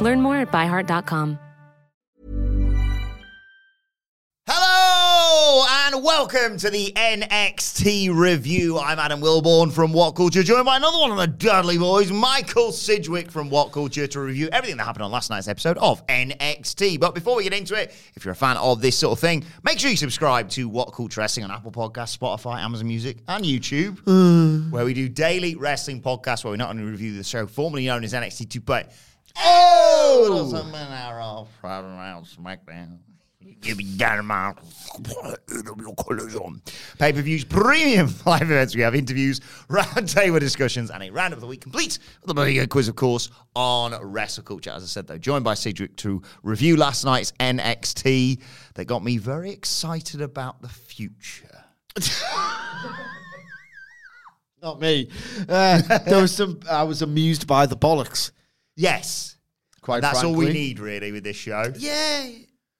Learn more at byheart.com. Hello and welcome to the NXT review. I'm Adam Wilbourn from What Culture, joined by another one of the Dadley Boyz, Michael Sidgwick from What Culture, to review everything that happened on last night's episode of NXT. But before we get into it, if you're a fan of this sort of thing, make sure you subscribe to What Culture Wrestling on Apple Podcasts, Spotify, Amazon Music, and YouTube, where we do daily wrestling podcasts where we not only review the show formerly known as NXT 2, but oh, something hour off Friday Night SmackDown. Give me dynamite. Pay per views, premium live events. We have interviews, roundtable discussions, and a round of the week complete with a quiz, of course, on wrestle culture. As I said, though, joined by Cedric to review last night's NXT. That got me very excited about the future. Not me. Uh, there was some. I was amused by the bollocks. Yes, Quite that's all we need really with this show. Yeah,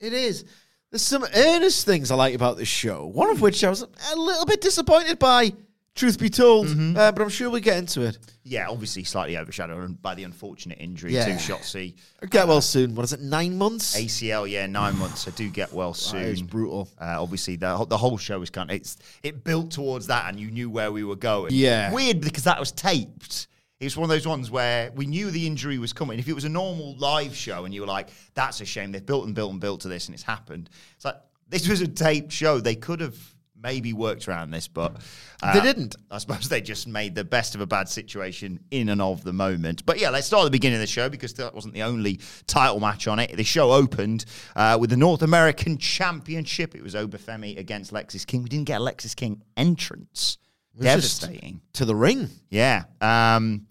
it is. There's some earnest things I like about this show. One of which I was a little bit disappointed by. Truth be told, Mm-hmm. uh, but I'm sure we'll get into it. Yeah, obviously slightly overshadowed by the unfortunate injury Yeah. to Shotzi. Get well soon. What is it? Nine months. ACL, yeah, nine months. So do get well soon. Is brutal. Uh, obviously, the whole- the whole show was kind of it's it built towards that, and you knew where we were going. Yeah. weird because that was taped. It's one of those ones where we knew the injury was coming. If it was a normal live show, and you were like, "That's a shame," they've built and built and built to this, and it's happened. It's like this was a taped show. They could have maybe worked around this, but uh, They didn't. I suppose they just made the best of a bad situation in and of the moment. But yeah, let's start at the beginning of the show because that wasn't the only title match on it. The show opened uh, with the North American Championship. It was Oba Femi against Lexis King. We didn't get a Lexis King entrance. It was Devastating. to the ring. Yeah. Um,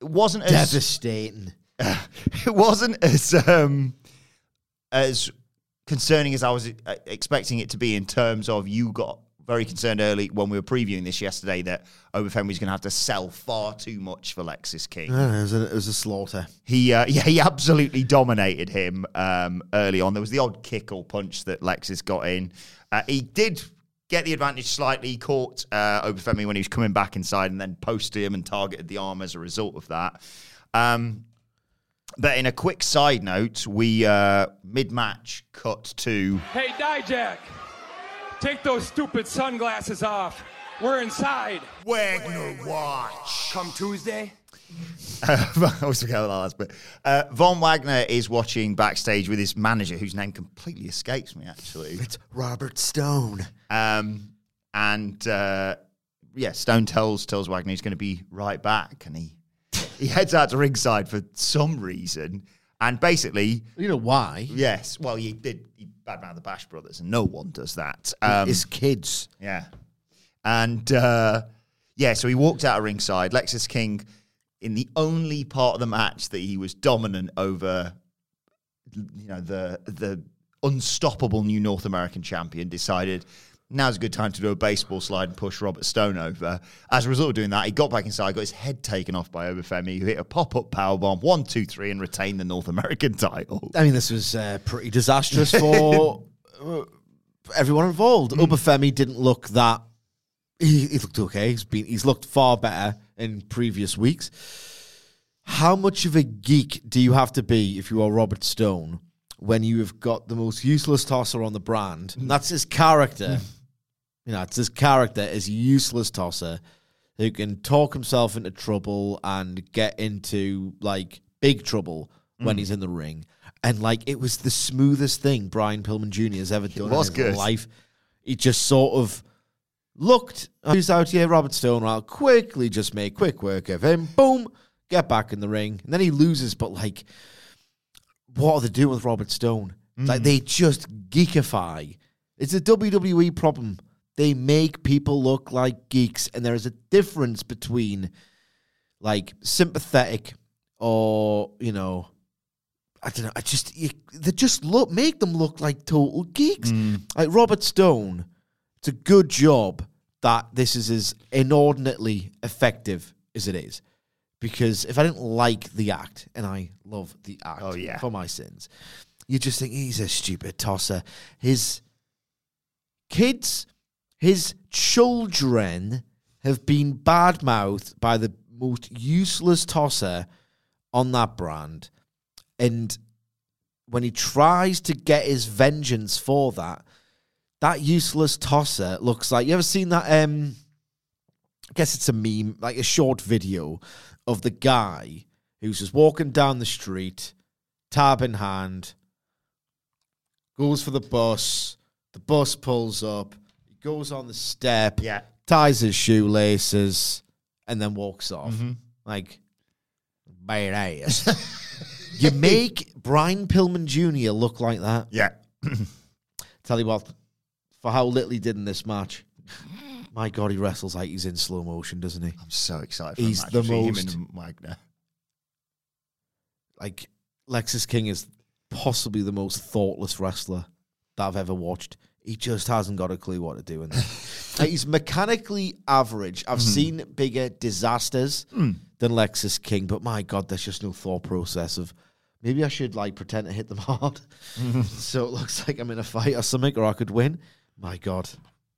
it wasn't as Devastating. it wasn't as um, as concerning as I was uh, expecting it to be in terms of you got very concerned early when we were previewing this yesterday that Oba Femi was going to have to sell far too much for Lexis King. Uh, it, was a, it was a slaughter. He uh, yeah he absolutely dominated him um, early on. There was the odd kick or punch that Lexis got in. Uh, he did get the advantage slightly. He caught uh, Oba Femi when he was coming back inside and then posted him and targeted the arm as a result of that. Um, but in a quick side note, we uh, mid match cut to Hey, Dijak, take those stupid sunglasses off. We're inside. Wagner Watch. Come Tuesday. Uh, I always forget what that last bit. Uh, Von Wagner is watching backstage with his manager, whose name completely escapes me, actually. It's Robert Stone. Um, and uh, yeah, Stone tells tells Wagner he's going to be right back, and he he heads out to ringside for some reason, and basically, You know why? yes, well, he did he badmouthed the Bash Brothers, and no one does that. Um, it's kids. yeah, and uh, yeah, so he walked out of ringside. Lexis King, in the only part of the match that he was dominant over, you know, the the unstoppable new North American champion, decided now's a good time to do a baseball slide and push Robert Stone over. As a result of doing that, he got back inside, got his head taken off by Oba Femi, who hit a pop up power bomb, one, two, three, and retained the North American title. I mean, this was uh, pretty disastrous for uh, everyone involved. Oba Femi didn't look that. He, he looked okay. He's been. He's looked far better in previous weeks. how much of a geek do you have to be if you are Robert Stone when you have got the most useless tosser on the brand? And that's his character. you know, it's his character is useless tosser who can talk himself into trouble and get into like big trouble when mm. he's in the ring. And like it was the smoothest thing Brian Pillman Jr. has ever done in his good. life. He just sort of looked uh, who's out here, Robert Stone. I'll quickly just make quick work of him. Boom, get back in the ring, and then he loses. But like, what are they doing with Robert Stone? Like mm. they just geekify. It's a WWE problem. They make people look like geeks, and there is a difference between like sympathetic or you know. I don't know. I just you, they just look make them look like total geeks. Mm. Like Robert Stone, it's a good job that this is as inordinately effective as it is. Because if I didn't like the act, and I love the act Oh, yeah. for my sins, you just think he's a stupid tosser. His kids, his children have been bad mouthed by the most useless tosser on that brand. And when he tries to get his vengeance for that, that useless tosser looks like you ever seen that um I guess it's a meme, like a short video of the guy who's just walking down the street, tab in hand, goes for the bus, the bus pulls up, he goes on the step, Yeah. ties his shoelaces, and then walks off. Like badass. you make Brian Pillman Jr. look like that. Yeah. Tell you what, for how little he did in this match, my God, he wrestles like he's in slow motion, doesn't he? I'm so excited for He's the most- him and Wagner. Like Lexis King is possibly the most thoughtless wrestler that I've ever watched. He just hasn't got a clue what to do in there. Like, he's mechanically average. I've mm-hmm. seen bigger disasters mm. than Lexis King, but my God, there's just no thought process of maybe I should like pretend to hit them hard, mm-hmm. so it looks like I'm in a fight or something, or I could win. My God,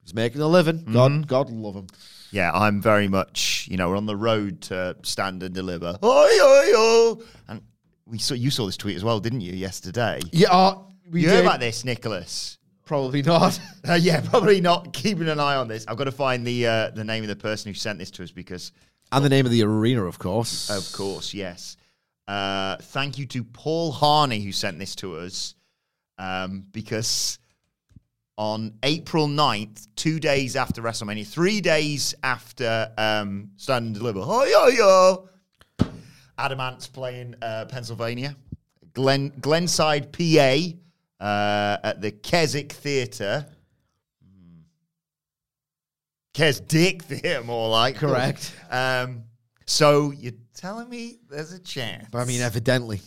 he's making a living. God, God love him. Yeah, I'm very much, you know, we're on the road to stand and deliver. Oi, oi, oi. And we saw you saw this tweet as well, didn't you, yesterday? Yeah, uh, we you heard about this, Nicholas? Probably not. Uh, yeah, probably not. Keeping an eye on this. I've got to find the uh, the name of the person who sent this to us because, and the name of the arena, of course. of course, yes. Uh, thank you to Paul Harney who sent this to us um, because on April 9th, two days after WrestleMania, three days after um, Stand and Deliver, oh, yo, yo, Adam Ant's playing uh, Pennsylvania, Glen, Glenside, PA, uh, at the Keswick Theatre. Kesdick Theatre, more like. Correct. Um, so you're telling me there's a chance? But I mean, evidently,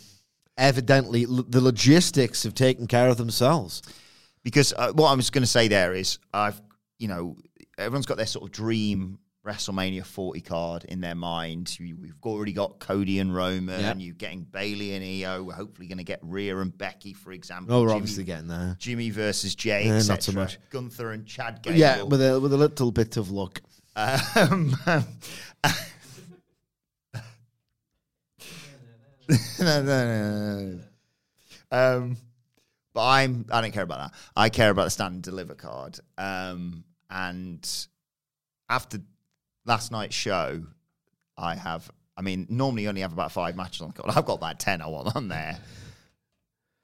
evidently, l- the logistics have taken care of themselves. Because uh, what I was going to say there is I've you know everyone's got their sort of dream WrestleMania 40 card in their mind. You, we've already got Cody and Roman, and you're getting Bayley and Iyo. We're hopefully going to get Rhea and Becky, for example. Oh, we're Jimmy, obviously getting there. Jimmy versus Jey, etc. not so much. Gunther and Chad Gable. Yeah, with a with a little bit of luck. Um, no, no, no, no. Um, but I'm I don't care about that. I care about the stand and deliver card. Um, and after last night's show, I have. I mean, normally you only have about five matches on the card. I've got about ten I want on there.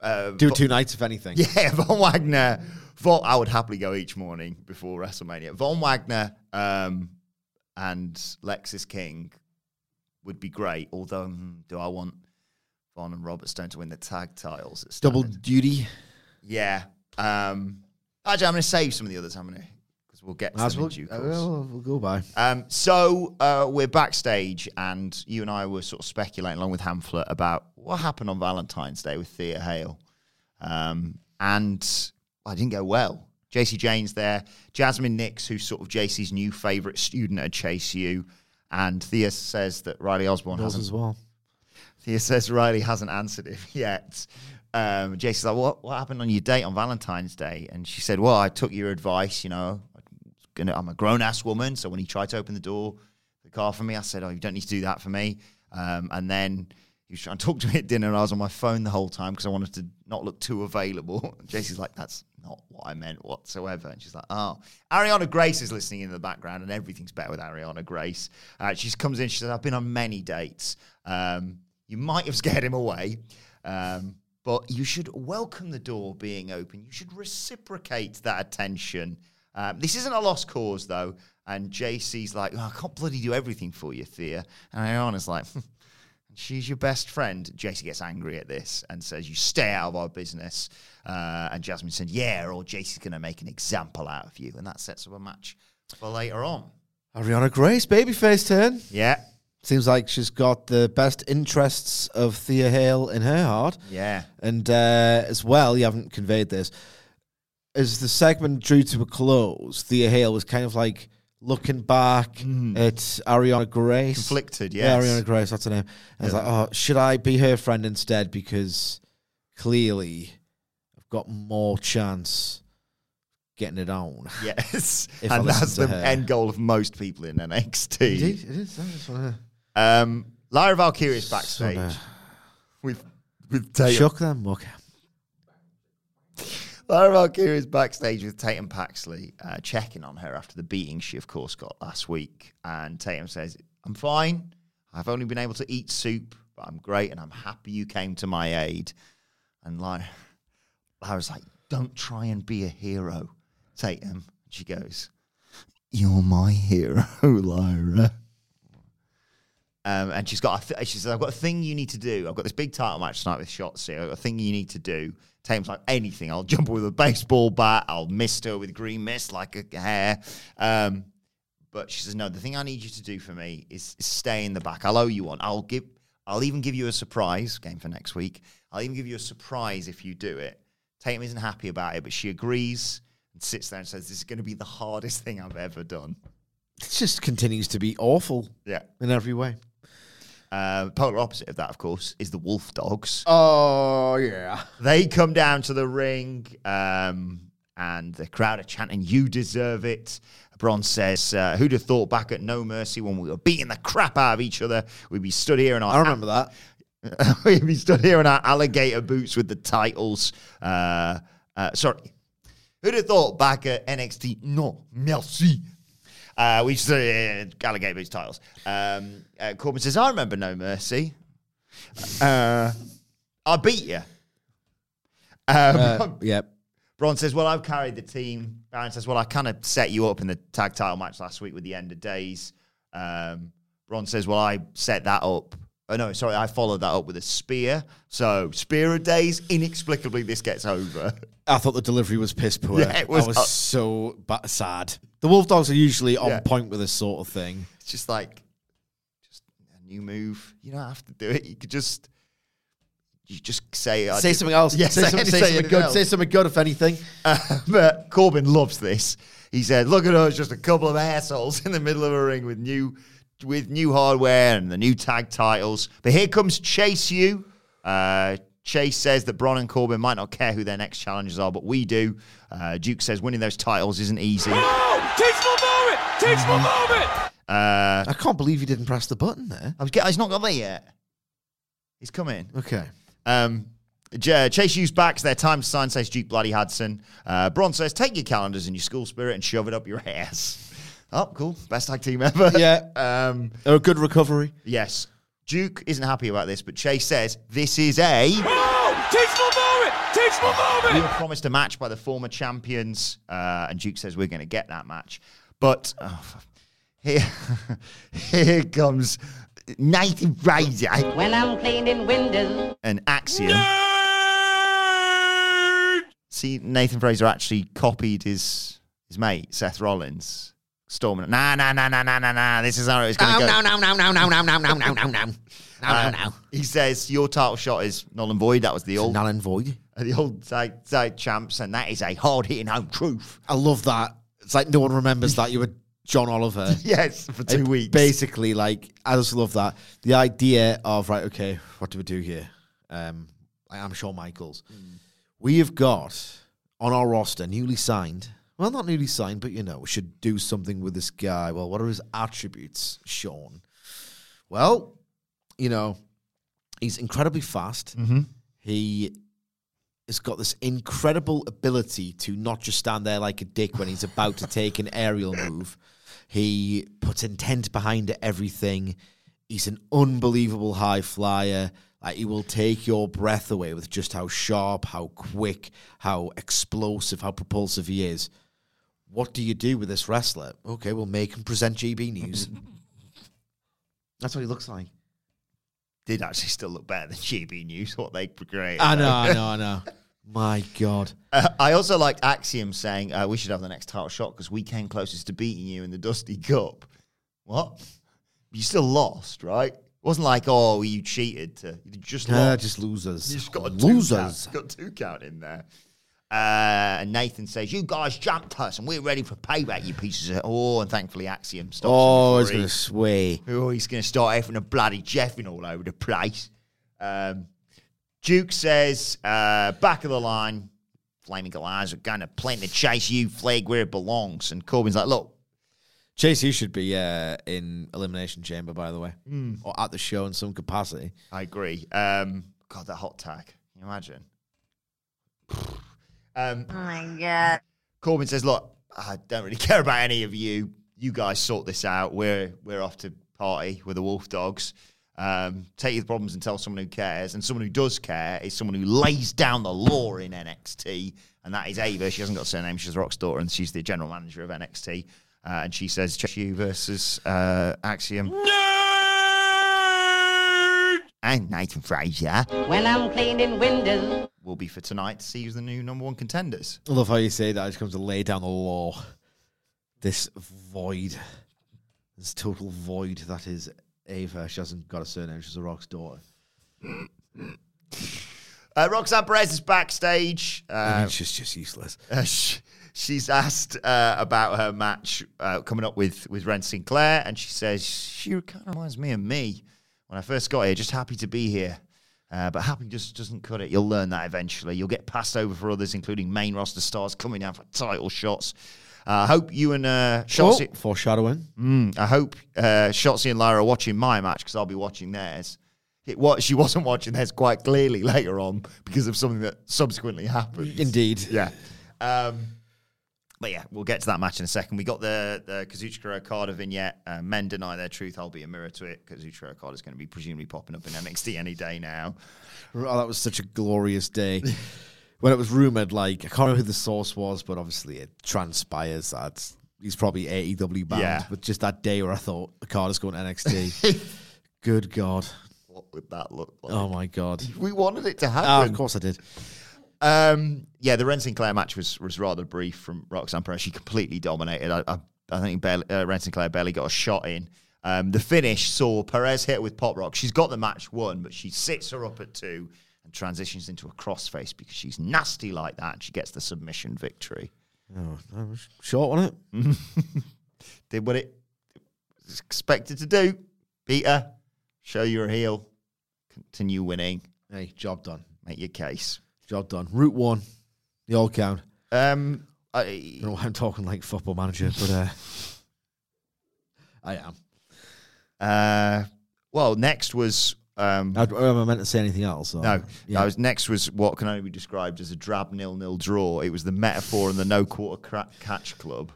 Uh, Do but- two nights, if anything. yeah, Von Wagner. Von, I would happily go each morning before WrestleMania. Von Wagner um, and Lexis King would be great. Although, mm, do I want Von and Robert Stone to win the tag titles? At Double duty. Yeah. Um, actually, I'm going to save some of the others. I'm going to because we'll get to As them we'll, in due uh, course. we'll, we'll go by. Um, so uh, we're backstage, and you and I were sort of speculating along with Hamflett about what happened on Valentine's Day with Thea Hale, um, and well, it didn't go well. Jacy Jayne's there, Jazmyn Nyx, who's sort of Jacy's new favourite student at Chase U, and Thea says that Riley Osborne Yours hasn't as well. He says Riley hasn't answered him yet. Um, Jason's like, what, what happened on your date on Valentine's Day? And she said, well, I took your advice, you know, I'm a grown ass woman. So when he tried to open the door, the car for me, I said, oh, you don't need to do that for me. Um, and then he was trying to talk to me at dinner, and I was on my phone the whole time because I wanted to not look too available. Jacy's like, "That's not what I meant whatsoever," and she's like, "Oh." Ariana Grace is listening in the background, and everything's better with Ariana Grace. Uh, she comes in, she says, "I've been on many dates. Um, you might have scared him away." Um, but you should welcome the door being open. You should reciprocate that attention. Um, this isn't a lost cause, though. And Jacy's like, oh, I can't bloody do everything for you, Thea. And Ariana's like, she's your best friend. Jacy gets angry at this and says, you stay out of our business. Uh, and Jasmine said, yeah, or Jacy's going to make an example out of you. And that sets up a match for later on. Ariana Grace, babyface turn. Yeah. Seems like she's got the best interests of Thea Hale in her heart. Yeah. And uh, as well, you haven't conveyed this. As the segment drew to a close, Thea Hale was kind of like looking back at Ariana Grace. Conflicted, Yeah. Ariana Grace, that's her name. And it's like, oh, should I be her friend instead? Because clearly I've got more chance getting it on. Yes. And that's the her. end goal of most people in NXT. It is, it is. Um, Lyra Valkyrie is backstage with with Tatum. Shook them. Okay. Lyra Valkyrie is backstage with Tatum Paxley, uh, checking on her after the beating she, of course, got last week. And Tatum says, "I'm fine. I've only been able to eat soup, but I'm great, and I'm happy you came to my aid." And Lyra, Lyra's like, "Don't try and be a hero, Tatum." She goes, "You're my hero, Lyra." Um, and she's got, a th- she says, I've got a thing you need to do. I've got this big title match tonight with Shotzi. I've got a thing you need to do. Tatum's like, anything. I'll jump with a baseball bat. I'll mist her with green mist like a hair. Um, but she says, no, the thing I need you to do for me is, is stay in the back. I'll owe you one. I'll give, I'll even give you a surprise game for next week. I'll even give you a surprise if you do it. Tatum isn't happy about it, but she agrees and sits there and says, this is going to be the hardest thing I've ever done. It just continues to be awful Yeah. in every way. Uh, polar opposite of that, of course, is the Wolf Dogs. Oh, yeah. They come down to the ring, um, and the crowd are chanting, You deserve it. Bron says, uh, Who'd have thought back at No Mercy when we were beating the crap out of each other? We'd be stood here in our. I remember that. We'd be stood here in our alligator boots with the titles. Uh, uh, sorry. Who'd have thought back at NXT No Mercy? Uh, we stood here, alligator boots titles. Um, uh, Corbin says, I remember No Mercy. Uh, I beat you. Um, Uh, yep. Bron says, Well, I've carried the team. Baron says, Well, I kind of set you up in the tag title match last week with the end of days. Um, Bron says, Well, I set that up. Oh, no, sorry, I followed that up with a spear. So, spear of days, inexplicably, this gets over. I thought the delivery was piss poor. Yeah, it was- I was uh, so ba- sad. The Wolf Dogs are usually on Yeah. point with this sort of thing. It's just like, just a new move. You don't have to do it. You could just, you just say, I say did- something else. Yeah, say, something, say anything something good. else. Say something good, if anything. Uh, but Corbin loves this. He said, "Look at us, just a couple of assholes in the middle of a ring with new, with new hardware and the new tag titles." But here comes Chase U, Uh, Chase says that Bron and Corbin might not care who their next challengers are, but we do. Uh, Duke says winning those titles isn't easy. Teachable moment! Teachable moment! Uh, I can't believe you didn't press the button there. I was get, he's not got there yet. He's coming. Okay. Um, J- Chase U's back. Their time to sign, says Duke Bloody Hudson. Uh, Bron says, take your calendars and your school spirit and shove it up your ass. Oh, cool. Best tag team ever. Yeah. Um, A good recovery. yes. Duke isn't happy about this, but Chase says, this is a... Oh, teachable moment! Teachable We moment! were promised a match by the former champions, uh, and Duke says we're going to get that match. But oh, here, here comes Nathan Frazer When I'm cleaning windows. and Axiom. See, Nathan Frazer actually copied his his mate Seth Rollins, storming. Nah, nah, nah, nah, nah, nah, nah. This is how it's going to go. no, no, no, no, no, no, no, no, no, no, no. Uh, He says your title shot is null and void. That was the old Null and void. The old tag, tag champs, and that is a hard hitting home truth. I love that. It's like no one remembers that you were John Oliver. Yes, for two It weeks. Basically, like I just love that. The idea of right, okay, what do we do here? Um, I am Shawn Michaels. We have got on our roster newly signed. Well, not newly signed, but you know, we should do something with this guy. Well, what are his attributes, Shawn? Well, you know, he's incredibly fast. He has got this incredible ability to not just stand there like a dick when he's about to take an aerial move. He puts intent behind everything. He's an unbelievable high flyer. Like he will take your breath away with just how sharp, how quick, how explosive, how propulsive he is. What do you do with this wrestler? Okay, we'll make him present GB News. That's what he looks like. Did actually still look better than GB News, what they created. I know, I know, I know. My God. Uh, I also liked Axiom saying uh, we should have the next title shot because we came closest to beating you in the Dusty Cup. What? You still lost, right? It wasn't like, oh, you cheated. To, you just Ah, lost. just losers. You just got a two count. losers. Got two count in there. Uh, and Nathan says, "You guys jumped us, and we're ready for payback. You pieces of oh!" And thankfully, Axiom stops. Oh, he's going to sway. Oh, he's going to start having a bloody jeffing all over the place. Um, Duke says, uh, back of the line, Flaming Goliaths are going to plant the Chase U flag where it belongs. And Corbin's like, look, Chase, you should be uh, in Elimination Chamber, by the way, Hmm. or at the show in some capacity. I agree. Um, God, that hot tag. Can you imagine? Um, Oh my god. Corbin says, "Look, I don't really care about any of you. You guys sort this out. We're we're off to party with the Wolf Dogs. Um, take your problems and tell someone who cares. And someone who does care is someone who lays down the law in NXT, and that is Ava. She hasn't got a surname. She's Rock's daughter, and she's the general manager of NXT. Uh, and she says, "You versus uh, Axiom." And Nathan Frazer When I'm cleaning windows. will be for tonight to see who's the new number one contenders. I love how you say that. I just come to lay down the law. This void, this total void that is Ava. She hasn't got a surname. She's a Rock's daughter. Uh, Roxanne Perez is backstage. I Uh, mean, it's just, just useless. Uh, sh- she's asked uh, about her match uh, coming up with with Wren Sinclair, and she says she kind of reminds me of me when I first got here. Just happy to be here, uh, but happy just doesn't cut it. You'll learn that eventually. You'll get passed over for others, including main roster stars coming down for title shots. I uh, hope you and uh, Oh, foreshadowing. Mm, I hope uh, Shotzi and Lyra are watching my match because I'll be watching theirs. It, what she wasn't watching theirs quite clearly later on because of something that subsequently happened. Indeed. Yeah. Um, but yeah, we'll get to that match in a second. We got the, the Kazuchika Okada vignette. Uh, men deny their truth. I'll be a mirror to it. Kazuchika Okada is going to be presumably popping up in NXT any day now. Oh, that was such a glorious day. when it was rumored, like I can't remember who the source was, but obviously it transpires that he's probably AEW bound. Yeah. But just that day where I thought Carter's going to NXT. Good God. What would that look like? Oh my God. We wanted it to Ah, happen. of course I did. Um, yeah, the Wren Sinclair match was was rather brief from Roxanne Perez. She completely dominated. I, I, I think barely, uh, Wren Sinclair barely got a shot in. Um, the finish saw Perez hit with pop rock. She's got the match won, but she sits her up at two and transitions into a crossface because she's nasty like that. And she gets the submission victory. Oh, I was short on it. Did what it was expected to do. Beat her, show you're a heel, continue winning, Hey, job done. make your case. Job done. Route one. The all count. Um, I, I don't know why I'm talking like football manager, but uh, I am. Uh, well, next was um, I, am I meant to say anything else? or- no. Yeah. I was next was what can only be described as a drab nil-nil draw. It was the Meta-Four and the no quarter cra- catch club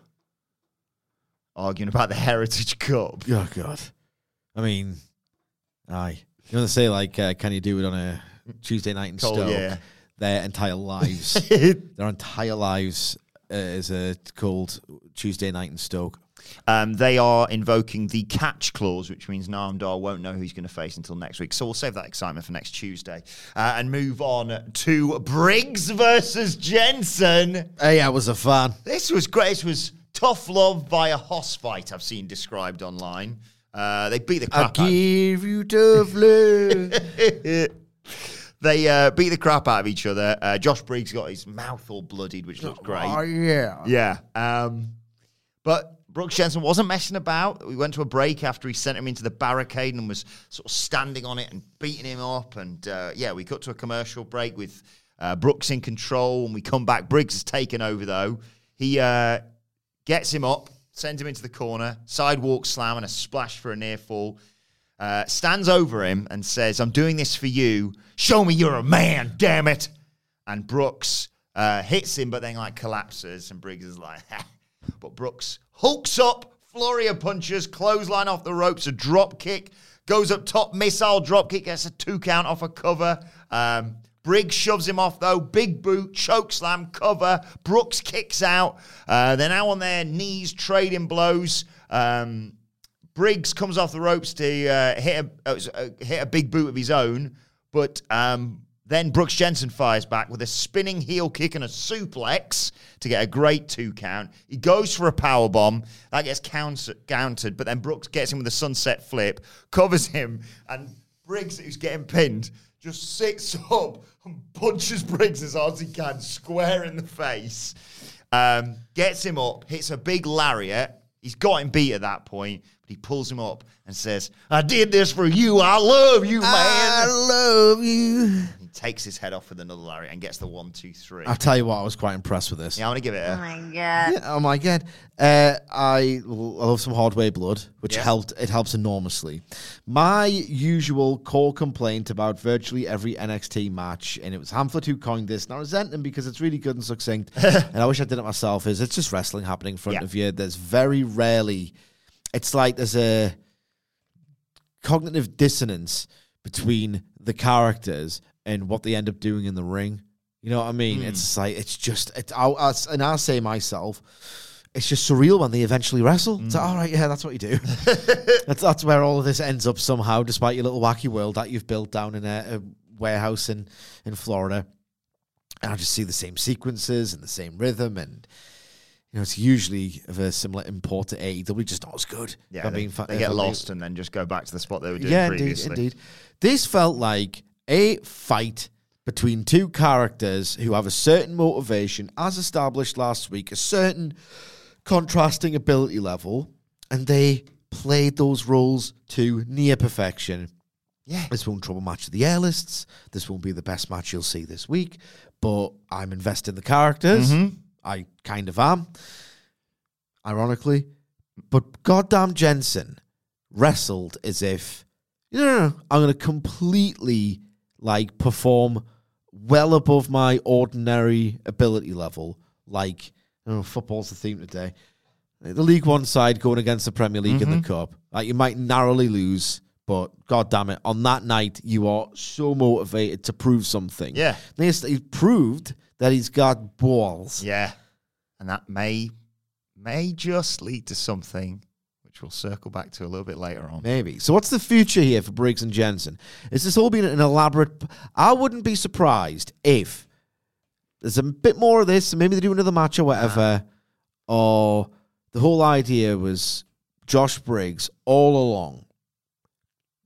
arguing about the Heritage Cup. Oh God. I mean, aye. You know they say like, uh, can you do it on a Tuesday night in Cold, Stoke? yeah. Their entire lives, their entire lives uh, is uh, called Tuesday night in Stoke. Um, they are invoking the catch clause, which means Noam Dar won't know who he's going to face until next week. So we'll save that excitement for next Tuesday uh, and move on to Briggs versus Jensen. Hey, I was a fan. This was great. This was tough love by a hoss fight I've seen described online. Uh, they beat the I crap out. give you tough love. they uh, beat the crap out of each other. Uh, Josh Briggs got his mouth all bloodied, which looked great. Oh yeah. Yeah. Um, but Brooks Jensen wasn't messing about. We went to a break after he sent him into the barricade and was sort of standing on it and beating him up. And uh, yeah, we cut to a commercial break with uh, Brooks in control. And we come back. Briggs has taken over though. He uh, gets him up, sends him into the corner, sidewalk slam and a splash for a near fall. uh, stands over him and says, I'm doing this for you. Show me you're a man, damn it. And Brooks uh, hits him, but then like collapses. And Briggs is like, but Brooks hulks up, of punches, clothesline off the ropes, a drop kick, goes up top, missile drop kick, gets a two count off a cover. Um, Briggs shoves him off though. Big boot, choke slam, cover. Brooks kicks out. Uh, they're now on their knees, trading blows. Um, Briggs comes off the ropes to uh, hit a uh, hit a big boot of his own, but um, then Brooks Jensen fires back with a spinning heel kick and a suplex to get a great two count. He goes for a power bomb that gets counter- countered, but then Brooks gets him with a sunset flip, covers him, and Briggs, who's getting pinned, just sits up and punches Briggs as hard as he can, square in the face. Um, gets him up, hits a big lariat. He's got him beat at that point, but he pulls him up and says, I did this for you. I love you, man. I love you. He takes his head off with another lariat and gets the one, two, three. I'll tell you what, I was quite impressed with this. yeah, I'm going to give it Oh a. my god. Yeah, oh my god! Uh, I, l- I love some Hardway blood, which Yeah. helped. It helps enormously. My usual core complaint about virtually every NXT match, and it was Hamflett who coined this. And I resent him because it's really good and succinct, and I wish I did it myself. Is it's just wrestling happening in front Yeah. of you? There's very rarely. It's like there's a cognitive dissonance between the characters and what they end up doing in the ring. You know what I mean? It's hmm. like it's just it's I, I, and I say myself, it's just surreal when they eventually wrestle. It's like, hmm. all right, yeah, that's what you do. that's that's where all of this ends up somehow, despite your little wacky world that you've built down in a, a warehouse in in Florida. And I just see the same sequences and the same rhythm and. You know, it's usually of a similar import to AEW, just not as good. Yeah, they, being fa- they get lost and then just go back to the spot they were doing yeah, indeed, indeed. This felt like a fight between two characters who have a certain motivation, as established last week, a certain contrasting ability level, and they played those roles to near perfection. Yeah. This won't trouble match of the air lists. This won't be the best match you'll see this week, but I'm invested in the characters. Mm-hmm. I kind of am, ironically. But goddamn Jensen wrestled as if, no, no, no, I'm going to completely like perform well above my ordinary ability level. Like, know, football's the theme today. The League One side going against the Premier League in the mm-hmm. Cup. Like, you might narrowly lose, but god damn it, on that night, you are so motivated to prove something. Yeah. He's, proved that he's got balls. Yeah. And that may may just lead to something which we'll circle back to a little bit later on. Maybe. So what's the future here for Briggs and Jensen? Is this all been an elaborate? I wouldn't be surprised if there's a bit more of this. Maybe they do another match or whatever. Or the whole idea was Josh Briggs all along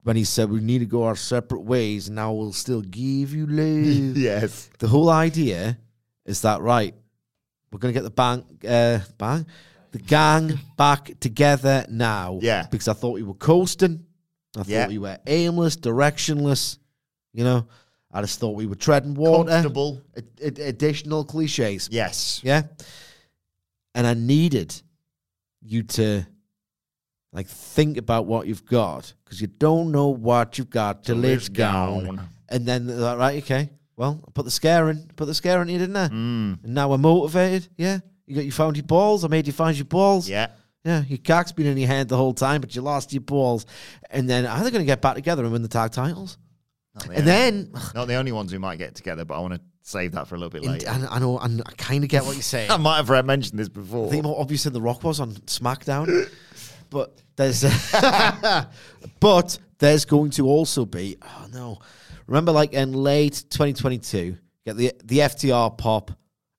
when he said we need to go our separate ways, and now we'll still give you love. yes. the whole idea is that right we're going to get the bang uh bang the gang back together now Yeah. because i thought we were coasting i thought Yeah. we were aimless directionless you know i just thought we were treading water Comfortable. A- a- additional cliches Yes. yeah and i needed you to like think about what you've got because you don't know what you've got to live it's it's gone. gone. And then they're like, right, okay, well, I put the scare in, put the scare in you, didn't I? Mm. And now we're motivated. Yeah, you got you found your balls. I made you find your balls. Yeah. yeah. Your cock's been in your hand the whole time, but you lost your balls. And then are they going to get back together and win the tag titles? The, And only, then not the only ones who might get together, but I want to save that for a little bit later. and I know, and I kind of get what you're saying. I might have mentioned this before. I think more obvious than The Rock was on SmackDown. but there's, but there's going to also be. Oh no! Remember, like in late 2022, get the the FTR pop,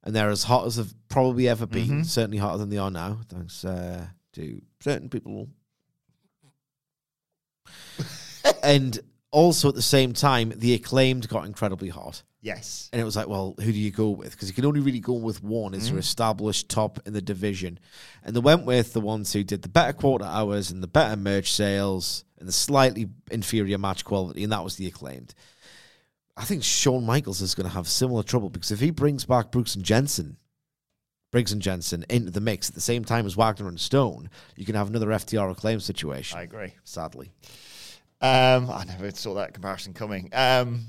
and they're as hot as they've probably ever been. Certainly hotter than they are now, thanks uh, to certain people. and also at the same time, the acclaimed got incredibly hot. yes. And it was like, well, who do you go with? Because you can only really go with one as your established top in the division. And they went with the ones who did the better quarter hours and the better merch sales and the slightly inferior match quality, and that was the acclaimed. I think Shawn Michaels is going to have similar trouble because if he brings back Brooks and Jensen, Briggs and Jensen into the mix at the same time as Wagner and Stone, you can have another FTR acclaim situation. I agree. sadly. Um, I never saw that comparison coming. Um,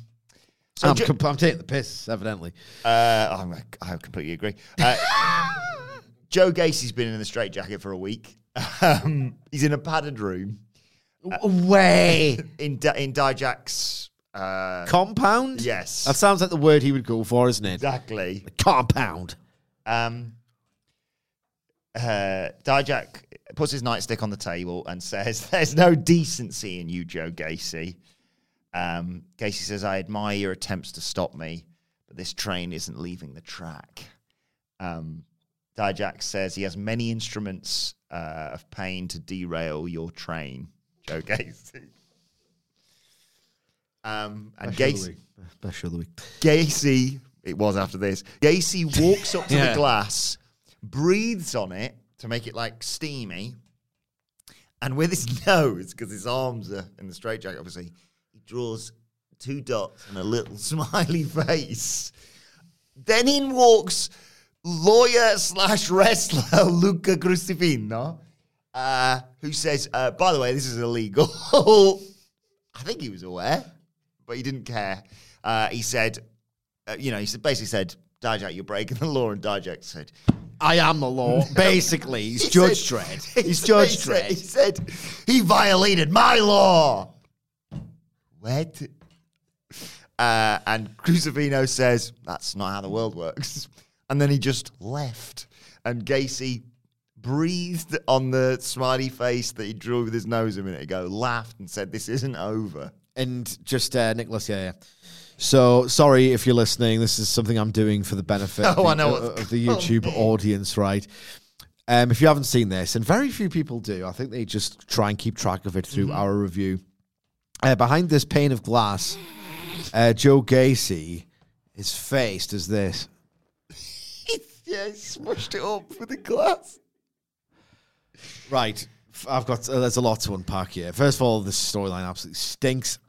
so I'm, Jo- comp- I'm taking the piss, evidently. uh, I completely agree. Uh, Joe Gacy's been in the straitjacket for a week. Um, he's in a padded room Way. in Di- in Dijak's. Uh, Compound? yes, That sounds like the word he would go for, isn't it? exactly. Compound. Um, uh, Dijak puts his nightstick on the table and says, "There's no decency in you, Joe Gacy." Um, Gacy says, "I admire your attempts to stop me, but this train isn't leaving the track." Um, Dijak says he has many instruments uh, of pain to derail your train, Joe Gacy. Um, and Gacy, Best of the week. Gacy, it was after this. Gacy walks up to Yeah. the glass, breathes on it to make it like steamy, and with his nose, because his arms are in the straitjacket, obviously, he draws two dots and a little smiley face. Then in walks lawyer slash wrestler Luca Crusifino, uh, who says, uh, by the way, this is illegal. I think he was aware, but he didn't care. Uh, he said, uh, you know, he said, basically said, Dijak, you're breaking the law. And Dijak said, I am the law. Basically, he's he Judge said- Dredd. he He's said- Judge he said- He said, he violated my law. What? Uh, and Crusifino says, that's not how the world works. And then he just left. And Gacy breathed on the smiley face that he drew with his nose a minute ago, laughed and said, this isn't over. And just uh, Nicholas, yeah, yeah. So sorry if you're listening. This is something I'm doing for the benefit Oh, of, the, I know uh, of the. YouTube audience, right? Um, if you haven't seen this, and very few people do, I think they just try and keep track of it through Mm-hmm. our review. Uh, behind this pane of glass, uh, Joe Gacy, is faced does this. yeah, he smushed it up with a glass. Right. I've got, uh, there's a lot to unpack here. First of all, this storyline absolutely stinks.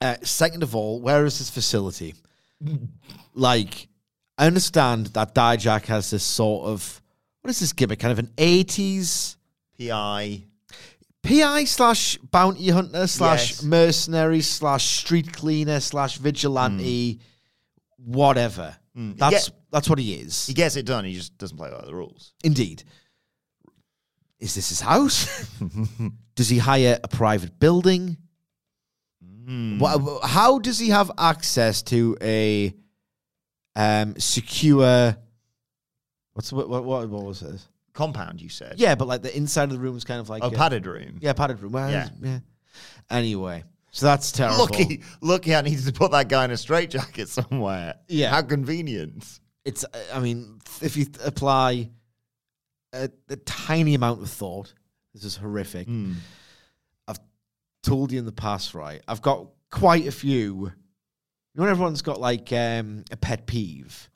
Uh, second of all, where is this facility? like, I understand that Dijak has this sort of, what is this gimmick? Kind of an 80s PI. PI slash bounty hunter slash Yes. mercenary slash street cleaner slash vigilante, whatever. That's, get- that's what he is. He gets it done. He just doesn't play by the rules. Indeed. Is this his house? does he hire a private building? Wha- how does he have access to a um, secure? What's what, what what what was this? Compound, you said. Yeah, but like the inside of the room is kind of like A a- padded room. Yeah, padded room. Well, Yeah. yeah. Anyway, so that's terrible. Lucky, lucky I needed to put that guy in a straitjacket somewhere. Yeah. How convenient. It's. I mean, if you apply a, a tiny amount of thought, this is horrific. I've told you in the past, right? I've got quite a few. You know, everyone's got like um, a pet peeve.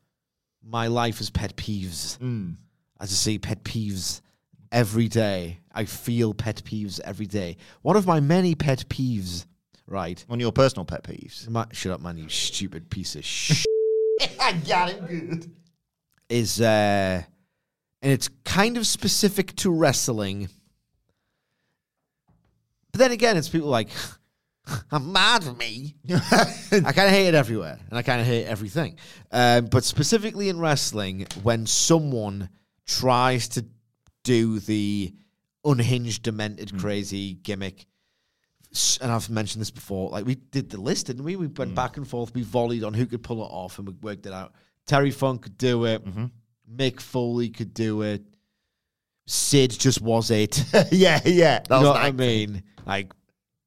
My life is pet peeves. As I say, pet peeves every day. I feel pet peeves every day. One of my many pet peeves, right? On your personal pet peeves. Ma- shut up, man, you stupid piece of shit. I got it good. is uh and it's kind of specific to wrestling. But then again, it's people like I'm mad at me. I kind of hate it everywhere, and I kind of hate everything. Um, but specifically in wrestling, when someone tries to do the unhinged, demented, mm. crazy gimmick, and I've mentioned this before, like we did the list, didn't we? We went mm. back and forth, we volleyed on who could pull it off, and we worked it out. Terry Funk could do it. Mm-hmm. Mick Foley could do it. Sid just was it. yeah, yeah. That you was know what I mean? Like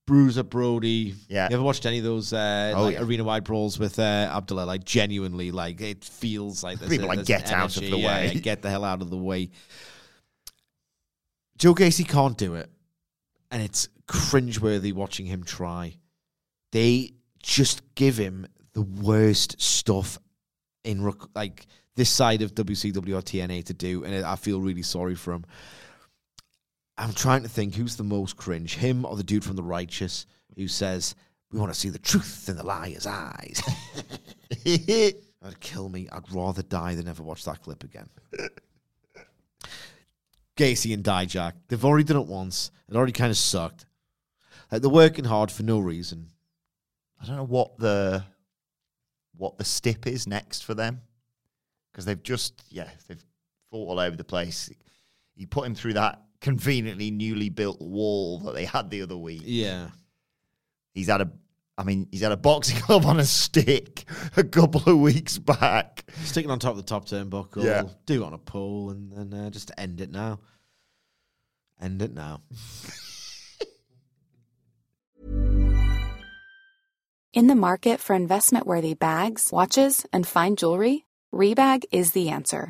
Bruiser Brody. Yeah. You ever watched any of those uh, Oh, like yeah. arena wide brawls with uh, Abdullah? Like genuinely, like it feels like there's People a, like, "Get out of the Yeah, way." yeah, get the hell out of the way. Joe Gacy can't do it, and it's cringeworthy watching him try. They just give him the worst stuff in rec- like this side of WCW or TNA to do, and I feel really sorry for him. I'm trying to think who's the most cringe, him or the dude from The Righteous who says, "We want to see the truth in the liar's eyes." That'd kill me. I'd rather die than ever watch that clip again. Gacy and Dijak, they've already done it once. It already kind of sucked. Like they're working hard for no reason. I don't know what the what the stip is next for them because they've just yeah they've fought all over the place. You put him through that conveniently newly built wall that they had the other week. Yeah. He's had a I mean he's had a boxing club on a stick a couple of weeks back. Sticking on top of the top turnbuckle. Yeah. Do it on a pole and then uh, just end it now. End it now. In the market for investment worthy bags, watches, and fine jewelry, Rebag is the answer.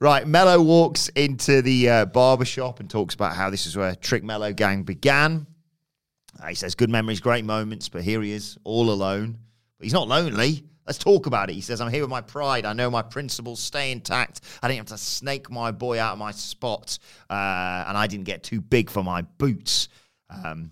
Right, Mello walks into the uh, barber shop and talks about how this is where Trick Mello Gang began. Uh, he says, Good memories, great moments, but here he is, all alone. But he's not lonely. Let's talk about it. He says, I'm here with my pride. I know my principles stay intact. I didn't have to snake my boy out of my spot, uh, and I didn't get too big for my boots. Um,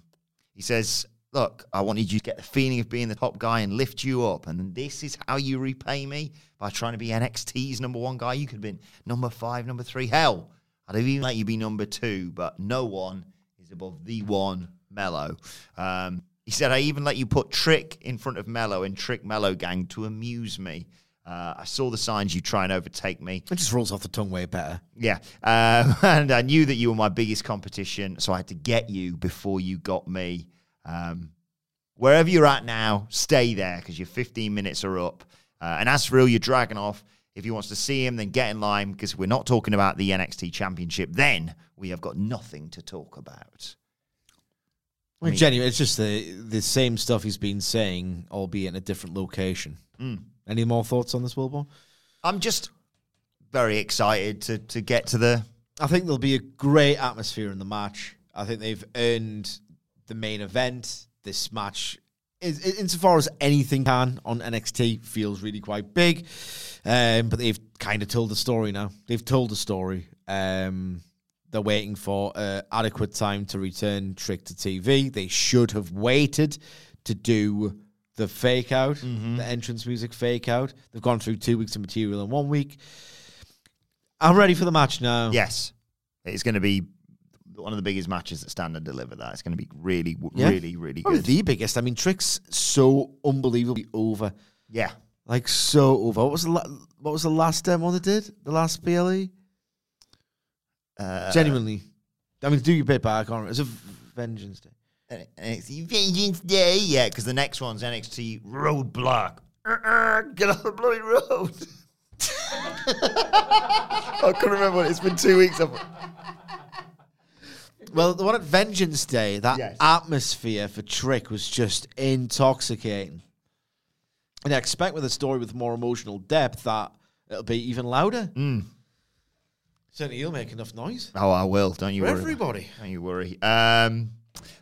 he says, Look, I wanted you to get the feeling of being the top guy and lift you up. And this is how you repay me by trying to be NXT's number one guy. You could have been number five, number three. Hell, I'd have even let you be number two, but no one is above the one Mello. Um, he said, I even let you put Trick in front of Mello and Trick Mello Gang to amuse me. Uh, I saw the signs you try and overtake me. It just rolls off the tongue way better. Yeah. Um, and I knew that you were my biggest competition, so I had to get you before you got me. Um, wherever you're at now, stay there because your 15 minutes are up. Uh, and as for Ilya Dragunov, if he wants to see him, then get in line because we're not talking about the NXT Championship. Then we have got nothing to talk about. I mean, genuinely, it's just the the same stuff he's been saying, albeit in a different location. Mm. Any more thoughts on this, Wilbourn? I'm just very excited to to get to the. I think there'll be a great atmosphere in the match. I think they've earned the main event. This match, is, insofar as anything can on NXT, feels really quite big. Um, but they've kind of told the story now. They've told the story. Um, they're waiting for uh, adequate time to return Trick to TV. They should have waited to do the fake out, the entrance music fake out. They've gone through two weeks of material in one week. I'm ready for the match now. Yes, it's going to be one of the biggest matches that Stand and Deliver. That it's going to be really, Yeah. really, really Probably good. the biggest. I mean, Trick's so unbelievably over. Yeah. Like so over. What was the la- what was the last um, one they did? The last PLE? Uh, Genuinely. I mean, do your bit back on it. It's a Vengeance Day. NXT Vengeance Day, yeah, because the next one's NXT Roadblock. Uh-uh, get off the bloody road. I couldn't remember. What, it's been two weeks. I've- Well, the one at Vengeance Day, that Yes. atmosphere for Trick was just intoxicating. And I expect with a story with more emotional depth that it'll be even louder. Certainly, you'll make enough noise Oh, I will. Don't you for worry. everybody. Don't you worry. Um,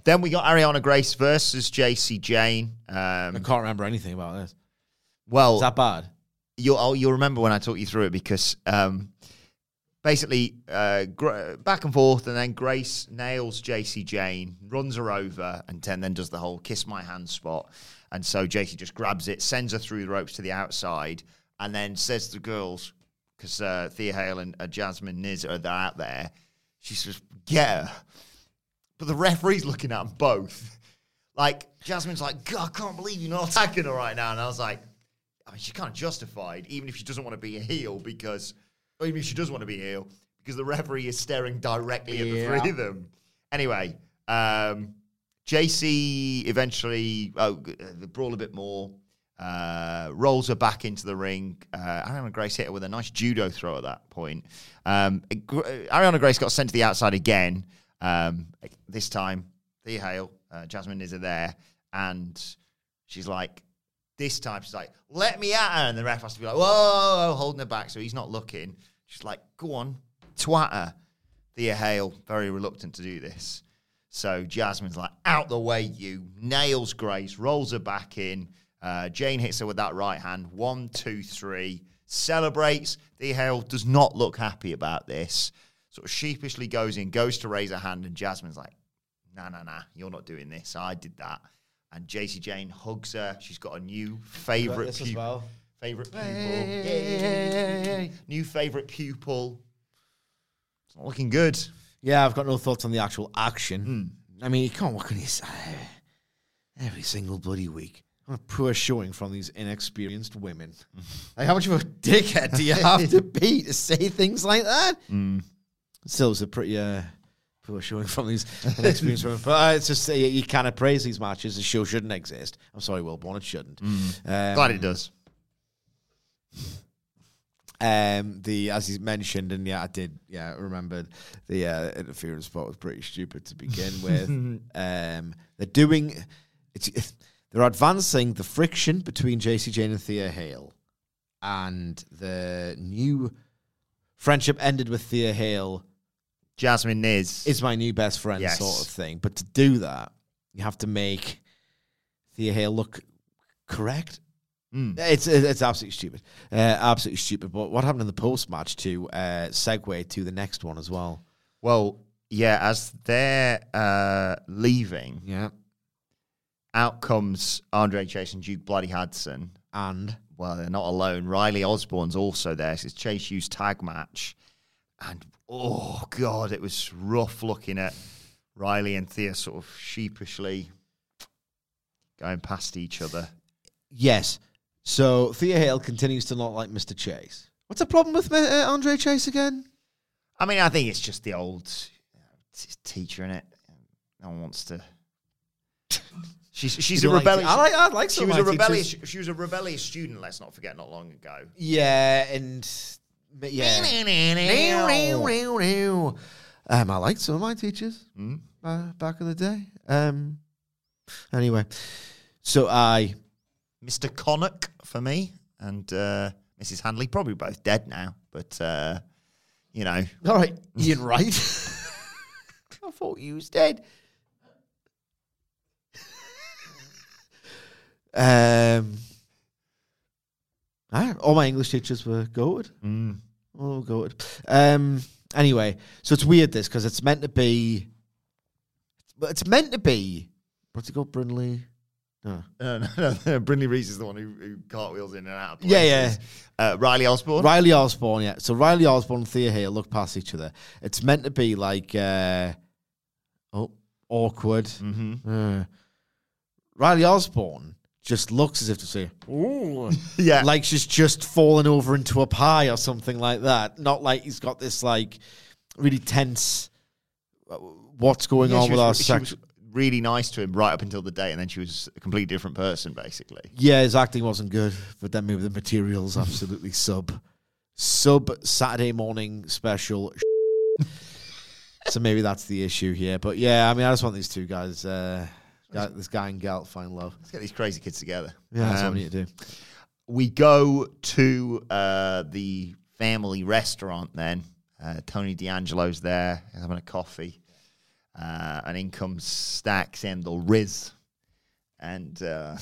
then we got Arianna Grace versus Jacy Jayne. I Um, can't remember anything about this. well, Is that bad? you'll oh, you'll remember when I talk you through it because um, basically uh, gr- back and forth, and then Grace nails Jacy Jayne, runs her over, and then, then does the whole kiss my hand spot. And so Jacy just grabs it, sends her through the ropes to the outside, and then says to the girls, because uh, Thea Hale and uh, Jazmyn Nyx are out there, she says, get her. But the referee's looking at them both. Like, Jazmyn's like, God, I can't believe you're not attacking her right now. And I was like, I mean, she kind of justified, even if she doesn't want to be a heel, because, or even if she does want to be heel, because the referee is staring directly at the three of them. Anyway, um, Jacy eventually, oh, uh, they brawl a bit more, uh, rolls her back into the ring. Uh, Arianna Grace hit her with a nice judo throw at that point. Um, uh, Arianna Grace got sent to the outside again. Um, this time, Thea Hale, uh, Jazmyn is there, and she's like, this time she's like, let me at her. And the ref has to be like, whoa, holding her back so he's not looking. She's like, go on, twat her. Thea Hale, very reluctant to do this. So Jazmyn's like, out the way, you. Nails Grace, rolls her back in. Uh, Jayne hits her with that right hand. One, two, three. Celebrates. Thea Hale does not look happy about this. Sort of sheepishly goes in, goes to raise her hand, and Jazmyn's like, nah, nah, nah, you're not doing this. I did that. And Jacy Jayne hugs her. She's got a new as pupil. well. Favorite pupil. Yay. New favorite pupil. It's not looking good. Yeah, I've got no thoughts on the actual action. I mean, you can't work on this every single bloody week. What a poor showing from these inexperienced women. like, how much of a dickhead do you have to be to say things like that? Still, it's a pretty uh, poor showing from these inexperienced women. But uh, it's just, uh, you kind of praise these matches. The show shouldn't exist. I'm sorry, Will Wilbourn, it shouldn't. Um, Glad it does. Um, the as you mentioned, and yeah, I did. Yeah, I remembered the uh, interference spot was pretty stupid to begin with. um, they're doing it's they're advancing the friction between Jacy Jayne and Thea Hale, and the new friendship ended with Thea Hale Jazmyn Nyx. is my new best friend Yes. sort of thing. But to do that, you have to make Thea Hale look correct. Mm. It's it's absolutely stupid, uh, absolutely stupid. But what happened in the post match to uh, segue to the next one as well? Well, yeah, as they're uh, leaving, Yeah, out comes Andre Chase and Duke Bloody Hudson. and Well, they're not alone. Riley Osborne's also there. So it's Chase U tag match. And oh, God, it was rough looking at Riley and Thea sort of sheepishly going past each other. yes. So Thea Hale continues to not like Mr. Chase. What's the problem with uh, Andre Chase again? I mean, I think it's just the old you know, t- teacher in it. No one wants to. She's she's You a don't like- rebellious. I like- I like She was a rebellious. teachers. She was a rebellious student. Let's not forget. Not long ago. Yeah, and yeah. um, I liked some of my teachers Mm. uh, back in the day. Um, anyway, so I Mr. Connock for me and uh, Mrs. Handley, probably both dead now, but uh, you know, all right, Ian Wright. I thought he was dead. um, I, all my English teachers were good. mm, Oh, good. Um. Anyway, so it's weird this because it's meant to be, but it's meant to be. What's it called, Brinley? Uh, no, no, Brinley Reece is the one who, who cartwheels in and out. Of Yeah, yeah. Uh, Riley Osborne. Riley Osborne, yeah. So Riley Osborne and Thea Hale look past each other. It's meant to be like, uh, oh, awkward. Mm-hmm. Uh, Riley Osborne just looks as if to say, "Ooh," Yeah, like she's just fallen over into a pie or something like that. Not like he's got this like really tense. uh, What's going Yeah, on with was- our sex? Really nice to him right up until the day, and then she was a completely different person, basically. Yeah, his acting wasn't good, but then maybe the materials absolutely sub sub Saturday morning special. so maybe that's the issue here. But yeah, I mean, I just want these two guys, uh, guy, this guy and gal, to find love. Let's get these crazy kids together. Yeah, that's what Um, we need to do. we go to uh, the family restaurant then. Uh, Tony D'Angelo's there having a coffee. Uh, and in comes Stacks and the Riz. And uh,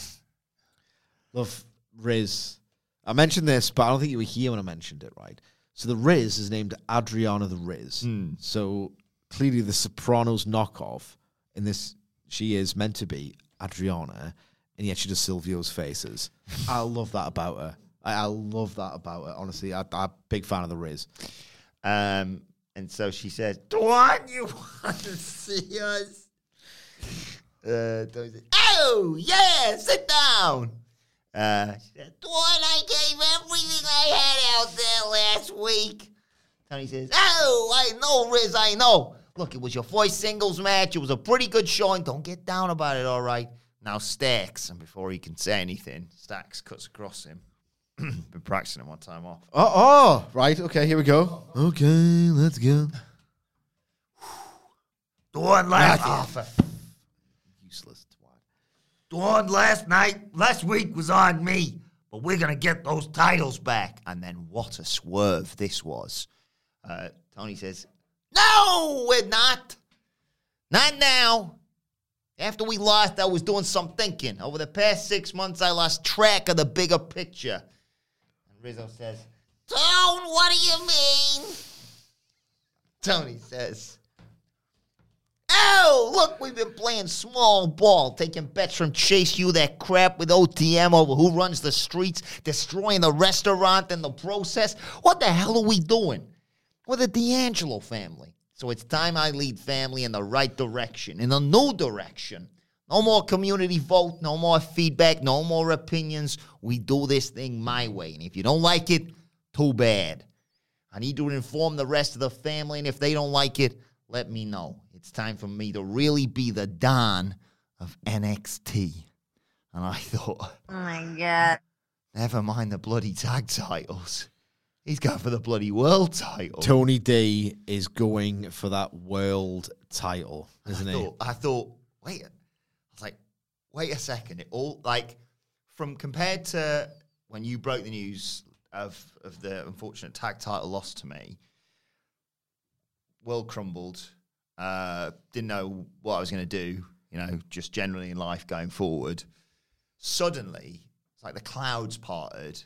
Love Riz. I mentioned this, but I don't think you were here when I mentioned it. Right? So the Riz is named Adriana the Riz. Hmm. So clearly the Sopranos knockoff in this, she is meant to be Adriana, and yet she does Silvio's faces. I love that about her. I, I love that about her. Honestly, I, I'm a big fan of the Riz. Um, and so she says, Dwan, you want to see us? Uh, says, oh, yeah, sit down. Uh, she said, Dwan, I gave everything I had out there last week. Tony says, oh, I know, Riz, I know. Look, it was your first singles match. It was a pretty good showing. Don't get down about it, all right? Now, Stacks, and before he can say anything, Stacks cuts across him. Been practicing one time off. Oh, oh, right. Okay, here we go. Okay, let's go. Dawn last offer. Useless. twat. Dawn last night, last week was on me, but we're gonna get those titles back. And then what a swerve this was. Uh, Tony says, "No, we're not. Not now. After we lost, I was doing some thinking. Over the past six months, I lost track of the bigger picture." And Rizzo says, "Tone, what do you mean?" Tony says. Oh, look, we've been playing small ball, taking bets from Chase U that crap with OTM over who runs the streets, destroying the restaurant in the process. What the hell are we doing? We're the D'Angelo family. So it's time I lead family in the right direction, in a new direction. No more community vote, no more feedback, no more opinions. We do this thing my way. And if you don't like it, too bad. I need to inform the rest of the family, and if they don't like it, let me know. It's time for me to really be the Don of NXT. And I thought, Oh my god. never mind the bloody tag titles. He's going for the bloody world title. Tony D is going for that world title, isn't I he? thought, I thought, wait, I was like, wait a second. It all like from compared to when you broke the news of of the unfortunate tag title loss to me. World crumbled. Uh, didn't know what I was going to do. You know, just generally in life going forward. Suddenly, it's like the clouds parted,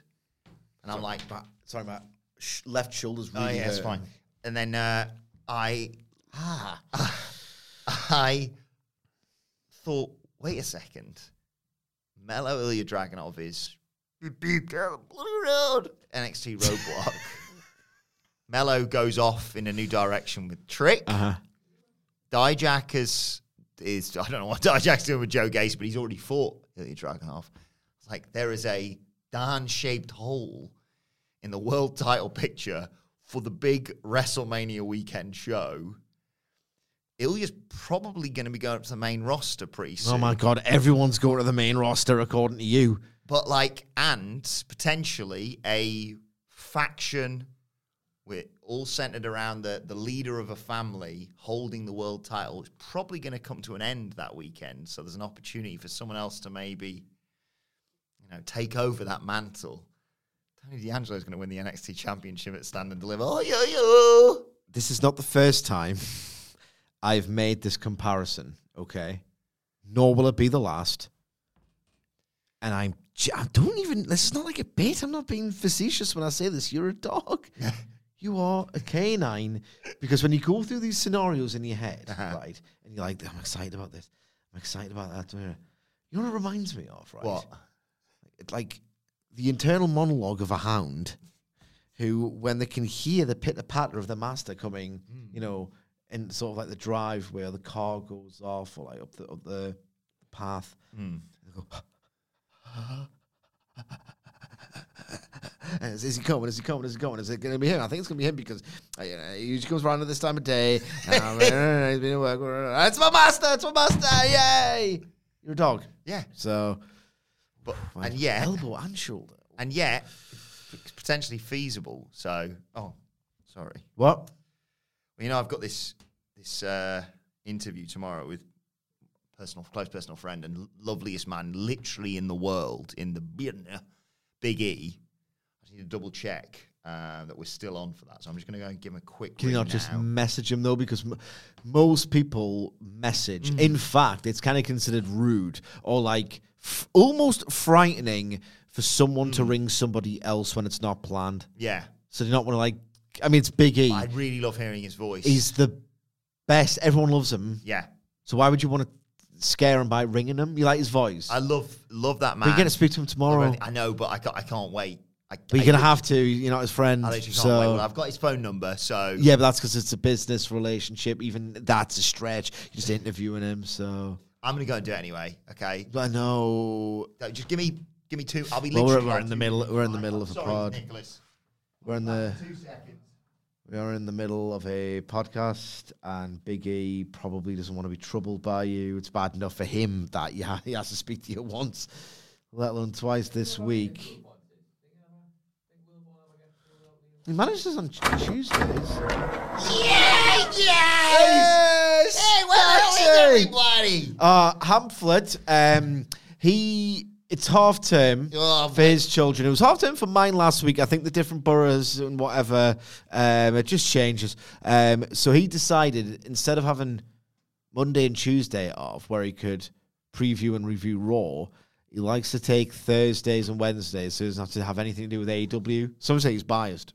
and I'm like, Sorry, Matt. Sh- left shoulder's Oh really yeah, it's fine. And then uh, I ah I thought, wait a second. Mello Ilya Dragunov is beat down the bloody road. NXT roadblock. Mello goes off in a new direction with Trick. Uh-huh. Dijak is is I don't know what Dijak's doing with Joe Gacy, but he's already fought Ilya Dragunov. It's like there is a darn shaped hole in the world title picture for the big WrestleMania weekend show. Ilya's probably going to be going up to the main roster pretty soon. Oh my god, everyone's going to the main roster according to you. But like, and potentially a faction with all centered around the, the leader of a family holding the world title is probably going to come to an end that weekend. So there's an opportunity for someone else to maybe, you know, take over that mantle. Tony D'Angelo is going to win the NXT Championship at Stand and Deliver. Oh, yo, yo. This is not the first time I've made this comparison, okay? Nor will it be the last. And I'm, I don't even, this is not like a bit. I'm not being facetious when I say this. You're a dog. you are a canine. Because when you go through these scenarios in your head, Uh-huh. right, and you're like, I'm excited about this, I'm excited about that. You know what it reminds me of, right? What? Like the internal monologue of a hound who, when they can hear the pitter patter of the master coming, Hmm. you know, in sort of like the drive where the car goes off or like up the up the path, go, And is, is he coming? Is he coming? Is he coming? Is it going to be him? I think it's going to be him because uh, you know, he usually comes around at this time of day. Um, he's been at work. It's my master! It's my master! Yay! You're a dog. Yeah. So, But, and yet, elbow and shoulder. and yet, it's potentially feasible. So, oh, sorry. What? You know, I've got this this uh, interview tomorrow with personal close personal friend and loveliest man literally in the world in the Big E. I just need to double check uh, that we're still on for that. So I'm just going to go and give him a quick. Can you not just message him though? Because m- most people message. In fact, it's kind of considered rude or like f- almost frightening for someone to ring somebody else when it's not planned. Yeah. So do you not want to like I mean, it's Big E. I really love hearing his voice. He's the best. Everyone loves him. yeah. So why would you want to scare him by ringing him? You like his voice. I love love that man. you're going to speak to him tomorrow. I know, but I can't, I can't wait. I, But you're I going to have to. You're not his friend. I literally can't so wait. Well, I've got his phone number, so yeah, but that's because it's a business relationship. Even that's a stretch. You're just interviewing him. So I'm gonna go and do it anyway. Okay. I know. No, just give me give me two. I'll be. Well, we're, we're in the middle. We're in the middle I'm of a pod. Nicholas. We're in the. Two seconds. We are in the middle of a podcast, and Big E probably doesn't want to be troubled by you. It's bad enough for him that you ha- he has to speak to you once, let alone twice this week. He manages on Tuesdays. Yeah, Yes! Hey, well, everybody. Uh, Hamflett, um, he it's half term Oh, for his children. It was half term for mine last week. I think the different boroughs and whatever, um, it just changes. Um, so he decided instead of having Monday and Tuesday off, where he could preview and review Raw, he likes to take Thursdays and Wednesdays, so he doesn't have to have anything to do with AEW. Some say he's biased.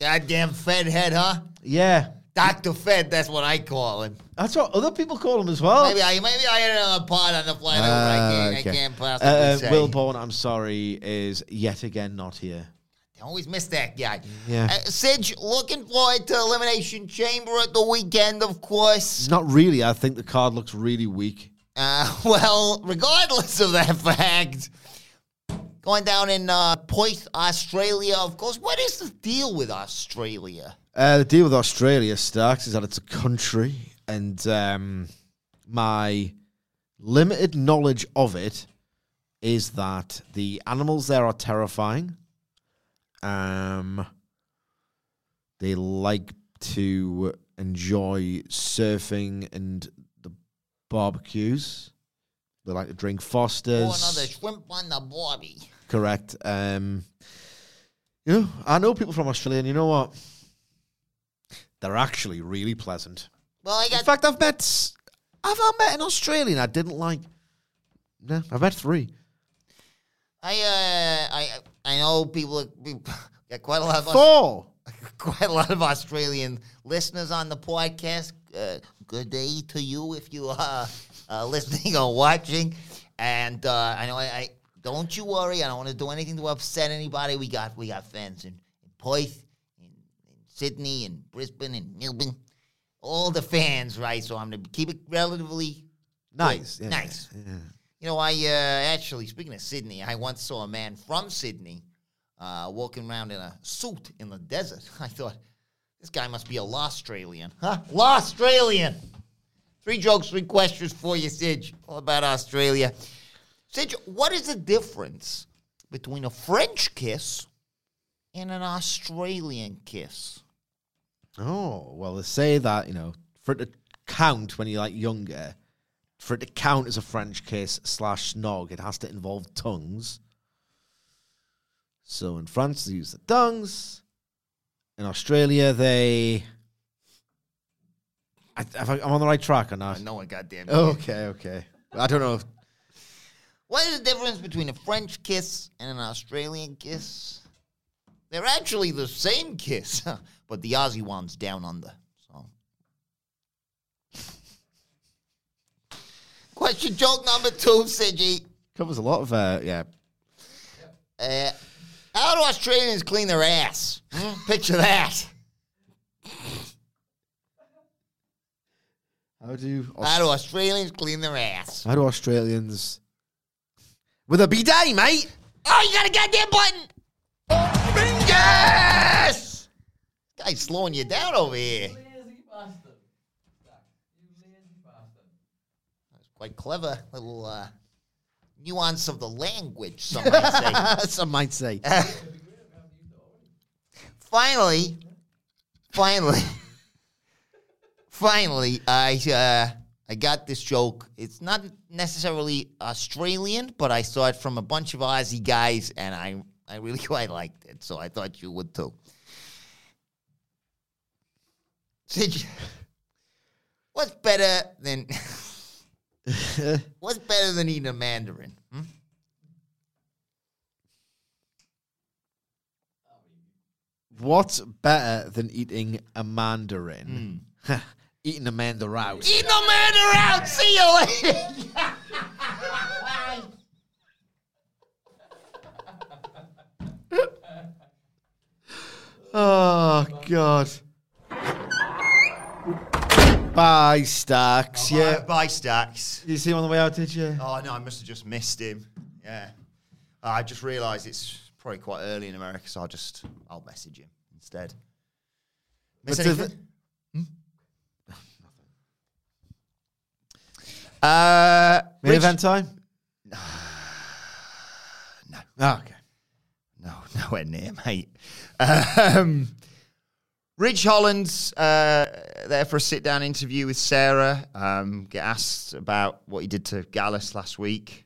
Goddamn Fed head, huh? Yeah, Doctor Fed. That's what I call him. that's what other people call him as well. Maybe I maybe I had it on a pod on the flight over. I can't, okay. I can't possibly Uh, say. Will Bourne, I'm sorry, is yet again not here. I always miss that guy. Yeah. Uh, Sidge, looking forward to Elimination Chamber at the weekend, of course. Not really. I think the card looks really weak. Uh, well, regardless of that fact, going down in uh, Perth, Australia, of course. What is the deal with Australia? Uh, the deal with Australia, starts is that it's a country, and um, my limited knowledge of it is that the animals there are terrifying. Um, they like to enjoy surfing and the barbecues. They like to drink Fosters. Oh, another shrimp on the barbie. Correct. Um, you know, I know people from Australia, and you know what? They're actually really pleasant. Well, I In fact, I've met, I've I met an Australian I didn't like. No, I've met three. I uh, I I know people got quite a lot of Four. quite a lot of Australian listeners on the podcast. Uh, good day to you if you are uh, listening or watching. And uh, I know I, I don't you worry. I don't want to do anything to upset anybody. We got we got fans in, in Perth, Sydney, and Brisbane, and Melbourne. All the fans, right? So I'm gonna keep it relatively Nice. yeah, Nice. yeah. you know, I uh, actually, speaking of Sydney, I once saw a man from Sydney uh, walking around in a suit in the desert. I thought, this guy must be a lost Australian. Huh? Lost Australian! Three jokes, three questions for you, Sidge, all about Australia. Sidge, what is the difference between a French kiss and an Australian kiss? Oh well, they say that you know for it to count when you're like younger, for it to count as a French kiss slash snog, it has to involve tongues. So in France they use the tongues. In Australia they. I, I, I'm on the right track or not? No one goddamn. It. Okay, okay. I don't know. If, What is the difference between a French kiss and an Australian kiss? They're actually the same kiss, but the Aussie one's down under. So, question joke number two, Sidgy. covers a lot of uh, yeah. Uh, how do Australians clean their ass? Hmm? Picture that. How do Aus- How do Australians clean their ass? how do Australians with a bidet, mate? Oh, you got a goddamn button! Yes! Guy's slowing you down over here. That's quite clever. Little uh, nuance of the language, some might say. Some might say. finally, finally, finally, I uh, I got this joke. It's not necessarily Australian, but I saw it from a bunch of Aussie guys, and I I really quite liked it. So I thought you would too. Did what's better than what's better than eating a mandarin? Hmm? What's better than eating a mandarin? eating a mandarin. Eat no man around. See you later. Oh God. Bye, Stacks. Yeah. Bye, bye, Stacks. Did you see him on the way out? Did you? Oh no, I must have just missed him. Yeah, I just realised it's probably quite early in America, so I'll just I'll message him instead. Miss But anything? Hmm? Uh, Main event time. No. Oh, okay. No, nowhere near, mate. Um, Ridge Holland's uh, there for a sit down interview with Sarah. Um, get asked about what he did to Gallows last week.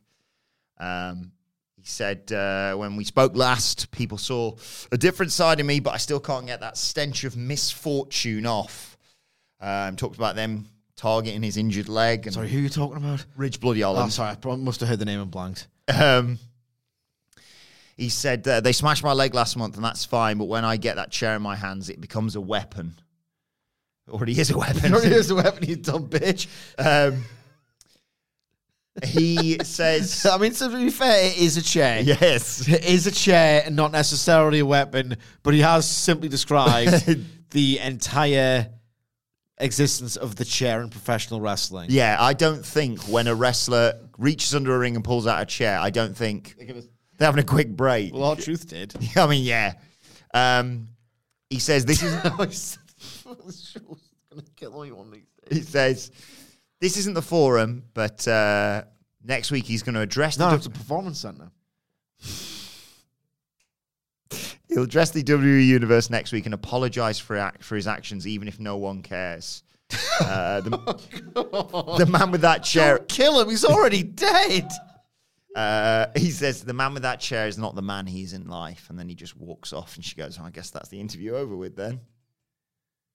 Um, he said, uh, when we spoke last, people saw a different side of me, but I still can't get that stench of misfortune off. Um, talked about them targeting his injured leg. And Sorry, who are you talking about? Ridge Bloody Oh, Holland. sorry, I must have heard the name and blanked. Um, he said uh, they smashed my leg last month, and that's fine. But when I get that chair in my hands, it becomes a weapon. It already is a weapon. Here's the weapon, you dumb bitch. um, he says, I mean, to be fair, it is a chair. "Yes, It is a chair and not necessarily a weapon, but he has simply described the entire existence of the chair in professional wrestling. yeah." I don't think when a wrestler reaches under a ring and pulls out a chair, I don't think they're having a quick break. Well, R-Truth did. I mean, yeah. Um, he says this is. he says this isn't the forum, but uh, next week he's going to address No, the it's a performance center. he'll address the WWE universe next week and apologize for act, for his actions, even if no one cares. Uh, the, the man with that chair, Don't kill him. He's already dead. Uh, he says the man with that chair is not the man he is in life, and then he just walks off. And she goes, oh, "I guess that's the interview over with then."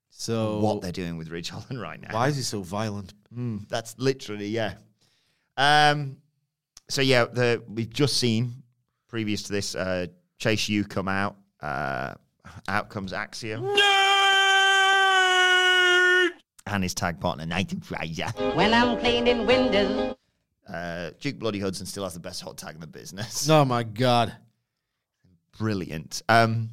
So, What they're doing with Ridge Holland right now? why is he so violent? Mm, that's literally yeah. Um. So yeah, the we've just seen previous to this, uh, Chase U come out. Uh, out comes Axiom. And his tag partner Nathan Frazer. When I'm cleaning windows. Uh, Duke Bloody Hudson still has the best hot tag in the business. Oh my god. Brilliant. Um,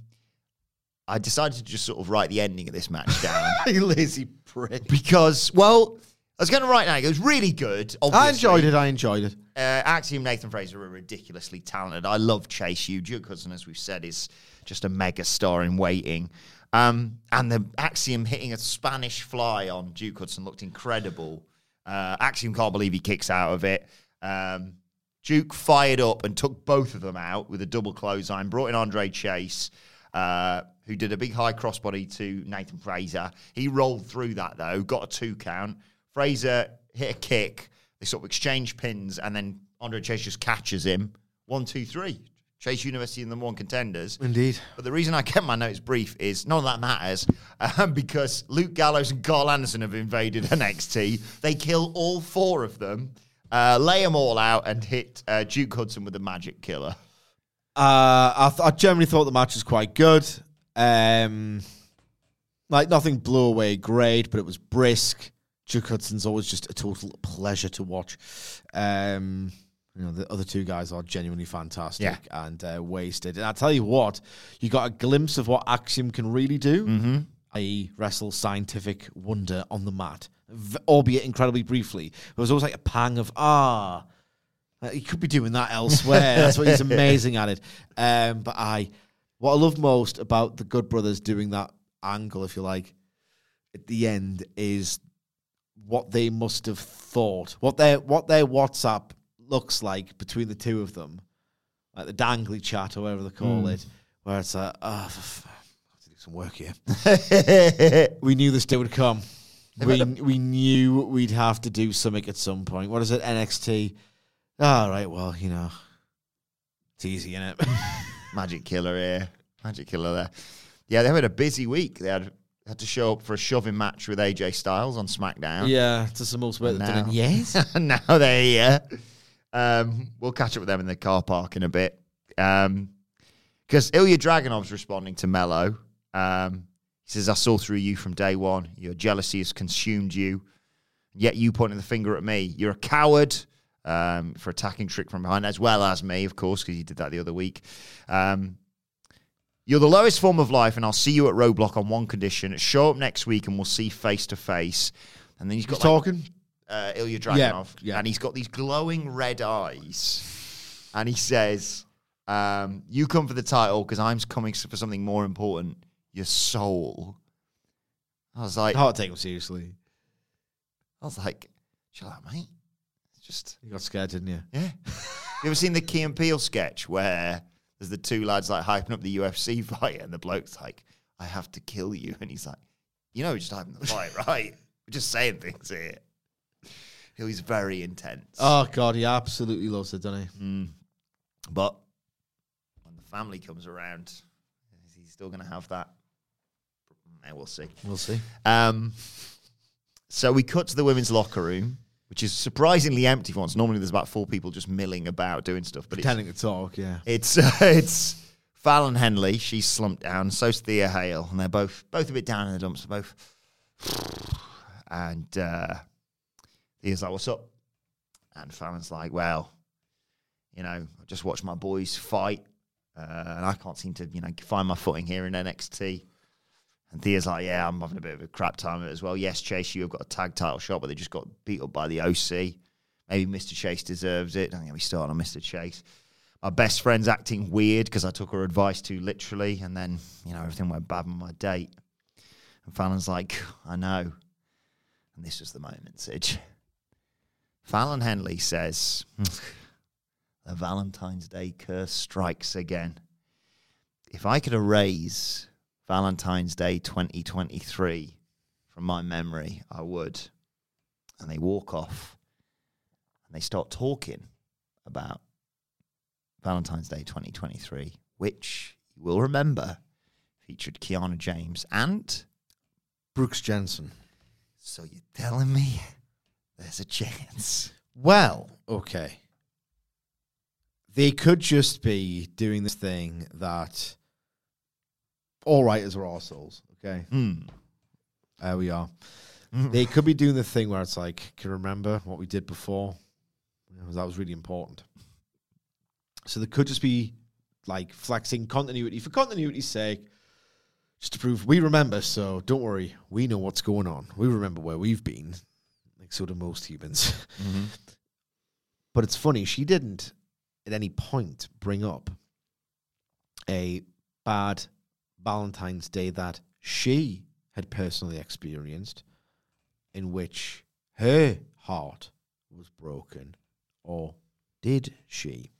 I decided to just sort of write the ending of this match down you lazy prick. because, well, I was going to write now. It was really good. I enjoyed it. I enjoyed it. Uh, Axiom Nathan Frazer are ridiculously talented. I love Chase U. Duke Hudson, as we've said, is just a mega star in waiting. Um, and the Axiom hitting a Spanish fly on Duke Hudson looked incredible. Uh, Axiom can't believe he kicks out of it. Um, Duke fired up and took both of them out with a double clothesline, brought in Andre Chase, uh, who did a big high crossbody to Nathan Frazer. He rolled through that, though, got a two count. Frazer hit a kick. They sort of exchange pins, and then Andre Chase just catches him. One, two, three. Chase University and the one contenders. Indeed. But the reason I kept my notes brief is none of that matters um, because Luke Gallows and Karl Anderson have invaded NXT. They kill all four of them, uh, lay them all out, and hit uh, Duke Hudson with the magic killer. Uh, I, th- I generally thought the match was quite good. Um, like nothing blew away great, but it was brisk. Duke Hudson's always just a total pleasure to watch. Um, you know, the other two guys are genuinely fantastic Yeah. and uh, wasted. And I tell you what, you got a glimpse of what Axiom can really do, Mm-hmm. i.e., wrestle scientific wonder on the mat, v- albeit incredibly briefly. There was always like a pang of ah. Uh, he could be doing that elsewhere. That's what he's amazing at it. Um, but I, what I love most about the Good Brothers doing that angle, if you like, at the end is what they must have thought, what their what their WhatsApp looks like between the two of them, like the dangly chat or whatever they call Mm. it, where it's like, oh, f- I have to do some work here. we knew this day would come. We we knew we'd have to do something at some point. What is it? NXT. All right. Well, you know, it's easy, is it? Magic killer here. Magic killer there. Yeah, they had a busy week. They had had to show up for a shoving match with AJ Styles on SmackDown. yeah, the most work they've done in years. now they're here. Um, we'll catch up with them in the car park in a bit. Because Ilya Dragunov's responding to Mello. Um, he says, I saw through you from day one. Your jealousy has consumed you. Yet you pointing the finger at me. You're a coward um, for attacking Trick from behind, as well as me, of course, because you did that the other week. Um, you're the lowest form of life, and I'll see you at Roadblock on one condition. Show up next week, and we'll see face to face. And then he's got He's like, talking. Uh, Ilya Yeah, Dragunov, yeah. and he's got these glowing red eyes, and he says, um, "You come for the title because I'm coming for something more important: your soul." I was like, Hard take him seriously. I was like, chill out, mate. It's just You got scared, didn't you? yeah. you ever seen the Key and Peele sketch where there's the two lads like hyping up the UFC fight, and the bloke's like, "I have to kill you," and he's like, "You know, we're just hyping the fight, right? We're just saying things here." He was very intense. Oh God, he absolutely loves it, doesn't he? Mm. But when the family comes around, is he still going to have that? Eh, we'll see. We'll see. Um, so we cut to the women's locker room, which is surprisingly empty for once. Normally, there's about four people just milling about doing stuff, but it's Pretending to talk, yeah. it's uh, it's Fallon Henley. She's slumped down. So's Thea Hale, and they're both both a bit down in the dumps. Both, and uh, Thea's like, "What's up?" And Fallon's like, "Well, you know, I just watched my boys fight, uh, and I can't seem to, you know, find my footing here in NXT." And Thea's like, "Yeah, I'm having a bit of a crap time as well. Yes, Chase, you've got a tag title shot, but they just got beat up by the OC. Maybe Mr. Chase deserves it. Don't get me started on Mr. Chase." my best friend's acting weird because I took her advice too literally, and then you know everything went bad on my date. And Fallon's like, I know. And this was the moment, Sidge. Fallon Henley says, hmm. The Valentine's Day curse strikes again. If I could erase Valentine's Day 2023 from my memory, I would. And they walk off and they start talking about Valentine's Day 2023, which you will remember featured Kiana James and Brooks Jensen. So you're telling me there's a chance? Well, okay. They could just be doing this thing that all writers are assholes, okay? Hmm. There we are. They could be doing the thing where it's like, can you remember what we did before? That was really important. So they could just be like flexing continuity for continuity's sake, just to prove we remember. So don't worry, we know what's going on. We remember where we've been, like so do most humans. Mm-hmm. But it's funny, she didn't at any point bring up a bad Valentine's Day that she had personally experienced, in which her heart was broken, or did she?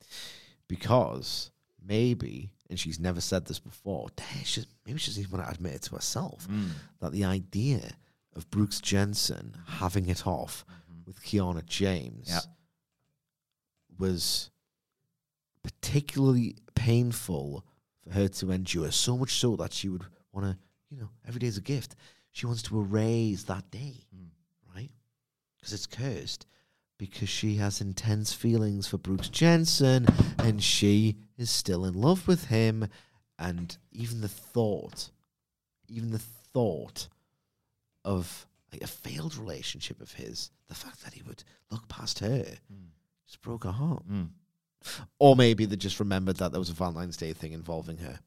Because maybe, and she's never said this before, maybe she doesn't even want to admit it to herself, mm. that the idea of Brooks Jensen having it off mm-hmm. with Kiana James Yeah. was particularly painful for her to endure, so much so that she would want to, you know, every day's a gift. She wants to erase that day, hmm. right? Because it's cursed. Because she has intense feelings for Brooks Jensen and she is still in love with him. And even the thought, even the thought of like a failed relationship of his, the fact that he would look past her, hmm. just broke her heart. Hmm. Or maybe they just remembered that there was a Valentine's Day thing involving her.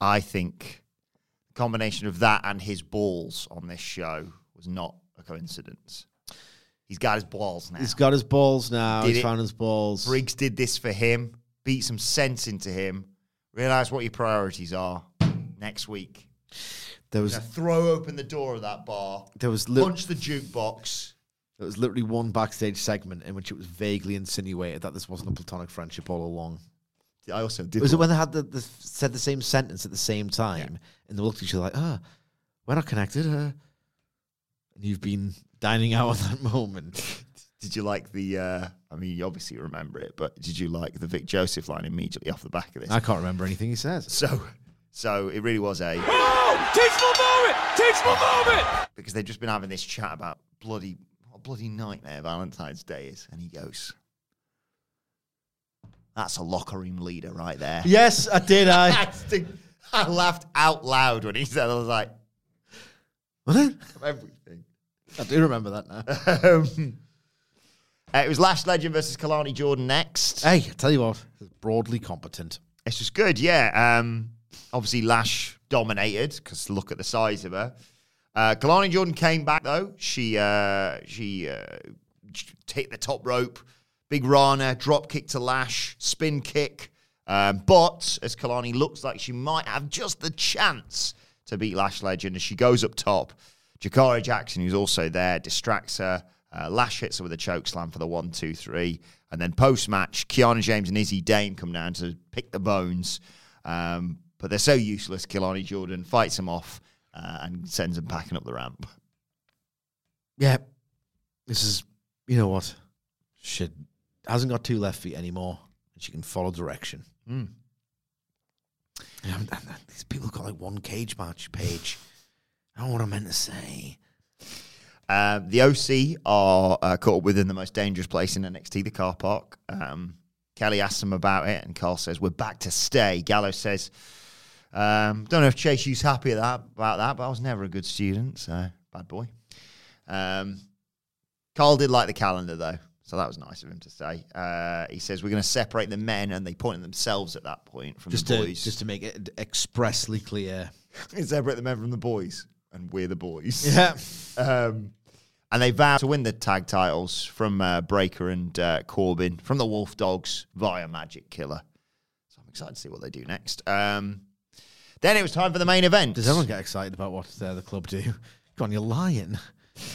I think the combination of that and his balls on this show was not a coincidence. He's got his balls now. He's got his balls now. Did He's it- found his balls. Briggs did this for him, beat some sense into him, realize what your priorities are next week. There was Gonna throw open the door of that bar, there was li- punch the jukebox. there was literally one backstage segment in which it was vaguely insinuated that this wasn't a platonic friendship all along. Yeah, I also did. Was it when they had the, the said the same sentence at the same time and they looked at each other like, ah, we're not connected. Uh. And you've been dining out at that moment. Did you like the? uh I mean, you obviously remember it, but did you like the Vic Joseph line immediately off the back of this? I can't remember anything he says. So, so it really was a Oh, teachable moment! Teachable moment! because they've just been having this chat about bloody what a bloody nightmare Valentine's Day is, and he goes, "That's a locker room leader right there." Yes, I did. I I laughed out loud when he said, I was like, Was it? everything. I do remember that now. Um, uh, it was Lash Legend versus Kelani Jordan next. hey, I tell you what, broadly competent. It's just good, yeah. Um, obviously, Lash dominated because look at the size of her. Uh, Kelani Jordan came back though. She uh, she uh, hit the top rope, big Rana, drop kick to Lash, spin kick. Um, but as Kelani looks like she might have just the chance to beat Lash Legend as she goes up top. Jakara Jackson, who's also there, distracts her. Uh, Lash hits her with a choke slam for the one, two, three. And then post match, Kiana James and Izzi Dame come down to pick the bones. Um, but they're so useless. Kelani Jordan fights them off uh, and sends them packing up the ramp. Yeah, this is, you know what? She hasn't got two left feet anymore. and She can follow direction. Mm. Yeah, these people got like one cage match page. I don't know what I meant to say. Uh, the OC are uh, caught up within the most dangerous place in NXT, the car park. Um, Kelly asks them about it, and Karl says, We're back to stay. Gallo says, um, Don't know if Chase U's happy that, about that, but I was never a good student, so bad boy. Um, Karl did like the calendar, though, so that was nice of him to say. Uh, he says, We're going to separate the men, and they point themselves at that point from Just the to boys. just to make it expressly clear. separate the men from the boys, and we're the boys. Yeah. Um, and they vow to win the tag titles from uh, Breakker and uh, Corbin from the Wolf Dogs via Magic Killer. So I'm excited to see what they do next. Um, then it was time for the main event. Does everyone get excited about what uh, the club do? Go on, you're lying.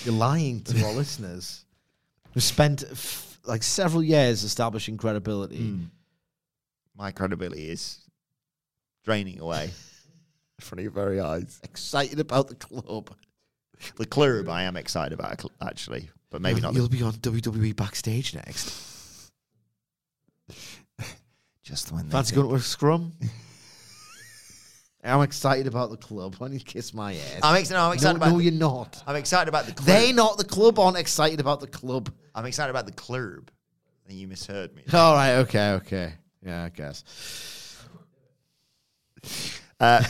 You're lying to our listeners. We've spent f- like several years establishing credibility. My credibility is draining away in front of your very eyes. Excited about the club. The club I am excited about, actually, but maybe not. You'll be on WWE backstage next. just when they Fancy think- going to a scrum? I'm excited about the club. Why don't you kiss my ass? I'm excited. I'm excited no, about. no, the- you're not. I'm excited about the club. They not the club aren't excited about the club. I'm excited about the club. I think you misheard me. All right, okay, okay. Yeah, I guess. Uh,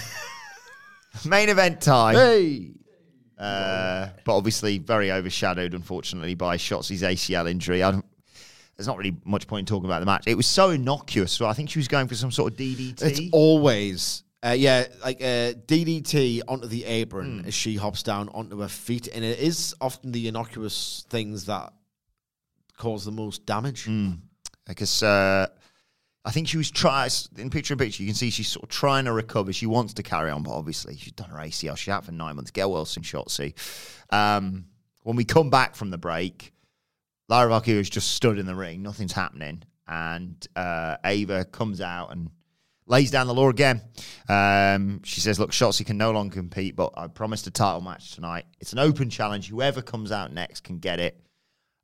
main event time. Hey. Uh, but obviously very overshadowed, unfortunately, by Shotzi's ACL injury. I don't, there's not really much point in talking about the match. It was so innocuous. So I think she was going for some sort of DDT. It's always, uh, yeah, like uh, DDT onto the apron as she hops down onto her feet, and it is often the innocuous things that cause the most damage. because uh, I think she was trying in picture in picture. You can see she's sort of trying to recover. She wants to carry on, but obviously she's done her ACL. She's out for nine months. Get well soon, Shotzi. Um, when we come back from the break, Lyra Valkyria has just stood in the ring. Nothing's happening, and uh, Ava comes out and lays down the law again. Um, she says, "Look, Shotzi can no longer compete, but I promised a title match tonight. It's an open challenge. Whoever comes out next can get it."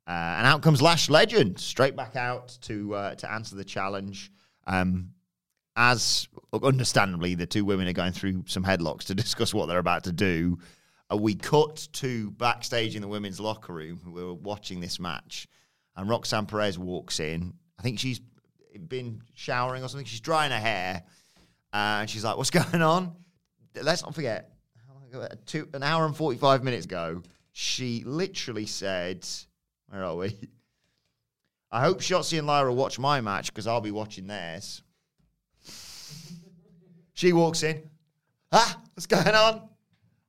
Uh, and out comes Lash Legend straight back out to uh, to answer the challenge. Um, as understandably, the two women are going through some headlocks to discuss what they're about to do. Uh, we cut to backstage in the women's locker room. We were watching this match, and Roxanne Perez walks in. I think she's been showering or something. She's drying her hair, uh, and she's like, "What's going on?" Let's not forget? Two, an hour and forty-five minutes ago, she literally said, "Where are we?" I hope Shotzi and Lyra watch my match because I'll be watching theirs. she walks in. Ah, what's going on?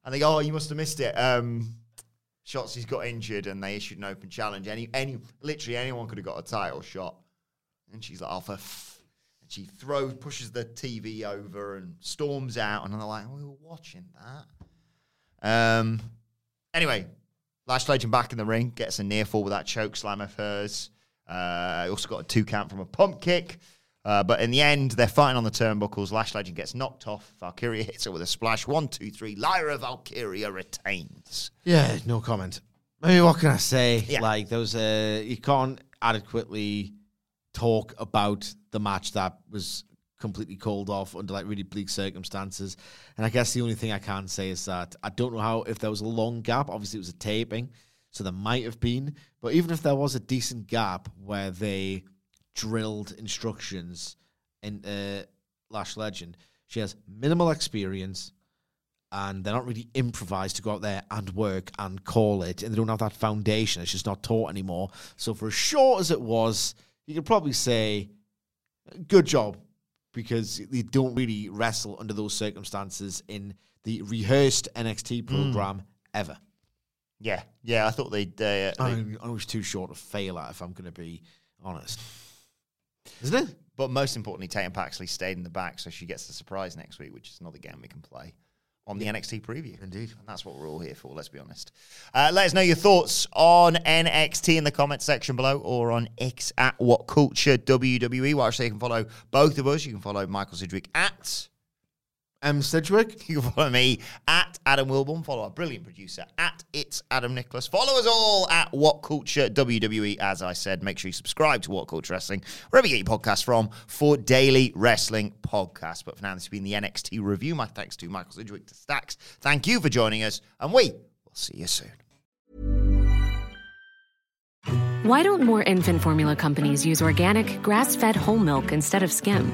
And they go, oh, you must have missed it. Um, Shotzi's got injured and they issued an open challenge. Any, any, literally anyone could have got a title shot. And she's like, oh, for f-. And she throws, pushes the TV over and storms out. And they're like, we were watching that. Um, anyway, Lash Legend back in the ring, gets a near fall with that choke slam of hers. Uh, also got a two count from a pump kick. Uh, but in the end, they're fighting on the turnbuckles. Lash Legend gets knocked off. Valkyria hits her with a splash. One, two, three. Lyra Valkyria retains. Yeah, no comment. I mean, what can I say? Yeah. Like, there was a, you can't adequately talk about the match that was completely called off under like really bleak circumstances. And I guess the only thing I can say is that I don't know how, if there was a long gap, obviously it was a taping, so there might have been. But even if there was a decent gap where they drilled instructions in uh, Lash Legend, She has minimal experience, and they're not really improvised to go out there and work and call it, and they don't have that foundation. It's just not taught anymore. So, for as short as it was, you could probably say, good job, because they don't really wrestle under those circumstances in the rehearsed NXT program ever. Yeah, yeah. I thought they'd. Uh, I, mean, I was too short to fail at, if I'm going to be honest. Isn't it? but most importantly, Tatum Paxley stayed in the back, so she gets the surprise next week, which is another game we can play on the NXT preview. Indeed. And that's what we're all here for, let's be honest. Uh, let us know your thoughts on NXT in the comment section below or on X at What Culture WWE. Well, actually, you can follow both of us. You can follow Michael Sidgwick at M. Sidgwick. You can follow me at Adam Wilbourn. Follow our brilliant producer at It's Adam Nicholas. Follow us all at What Culture WWE. As I said, make sure you subscribe to What Culture Wrestling, wherever you get your podcasts from, for daily wrestling podcasts. But for now, this has been the NXT review. My thanks to Michael Sidgwick, to Stacks. Thank you for joining us, and we will see you soon. Why don't more infant formula companies use organic, grass fed whole milk instead of skim?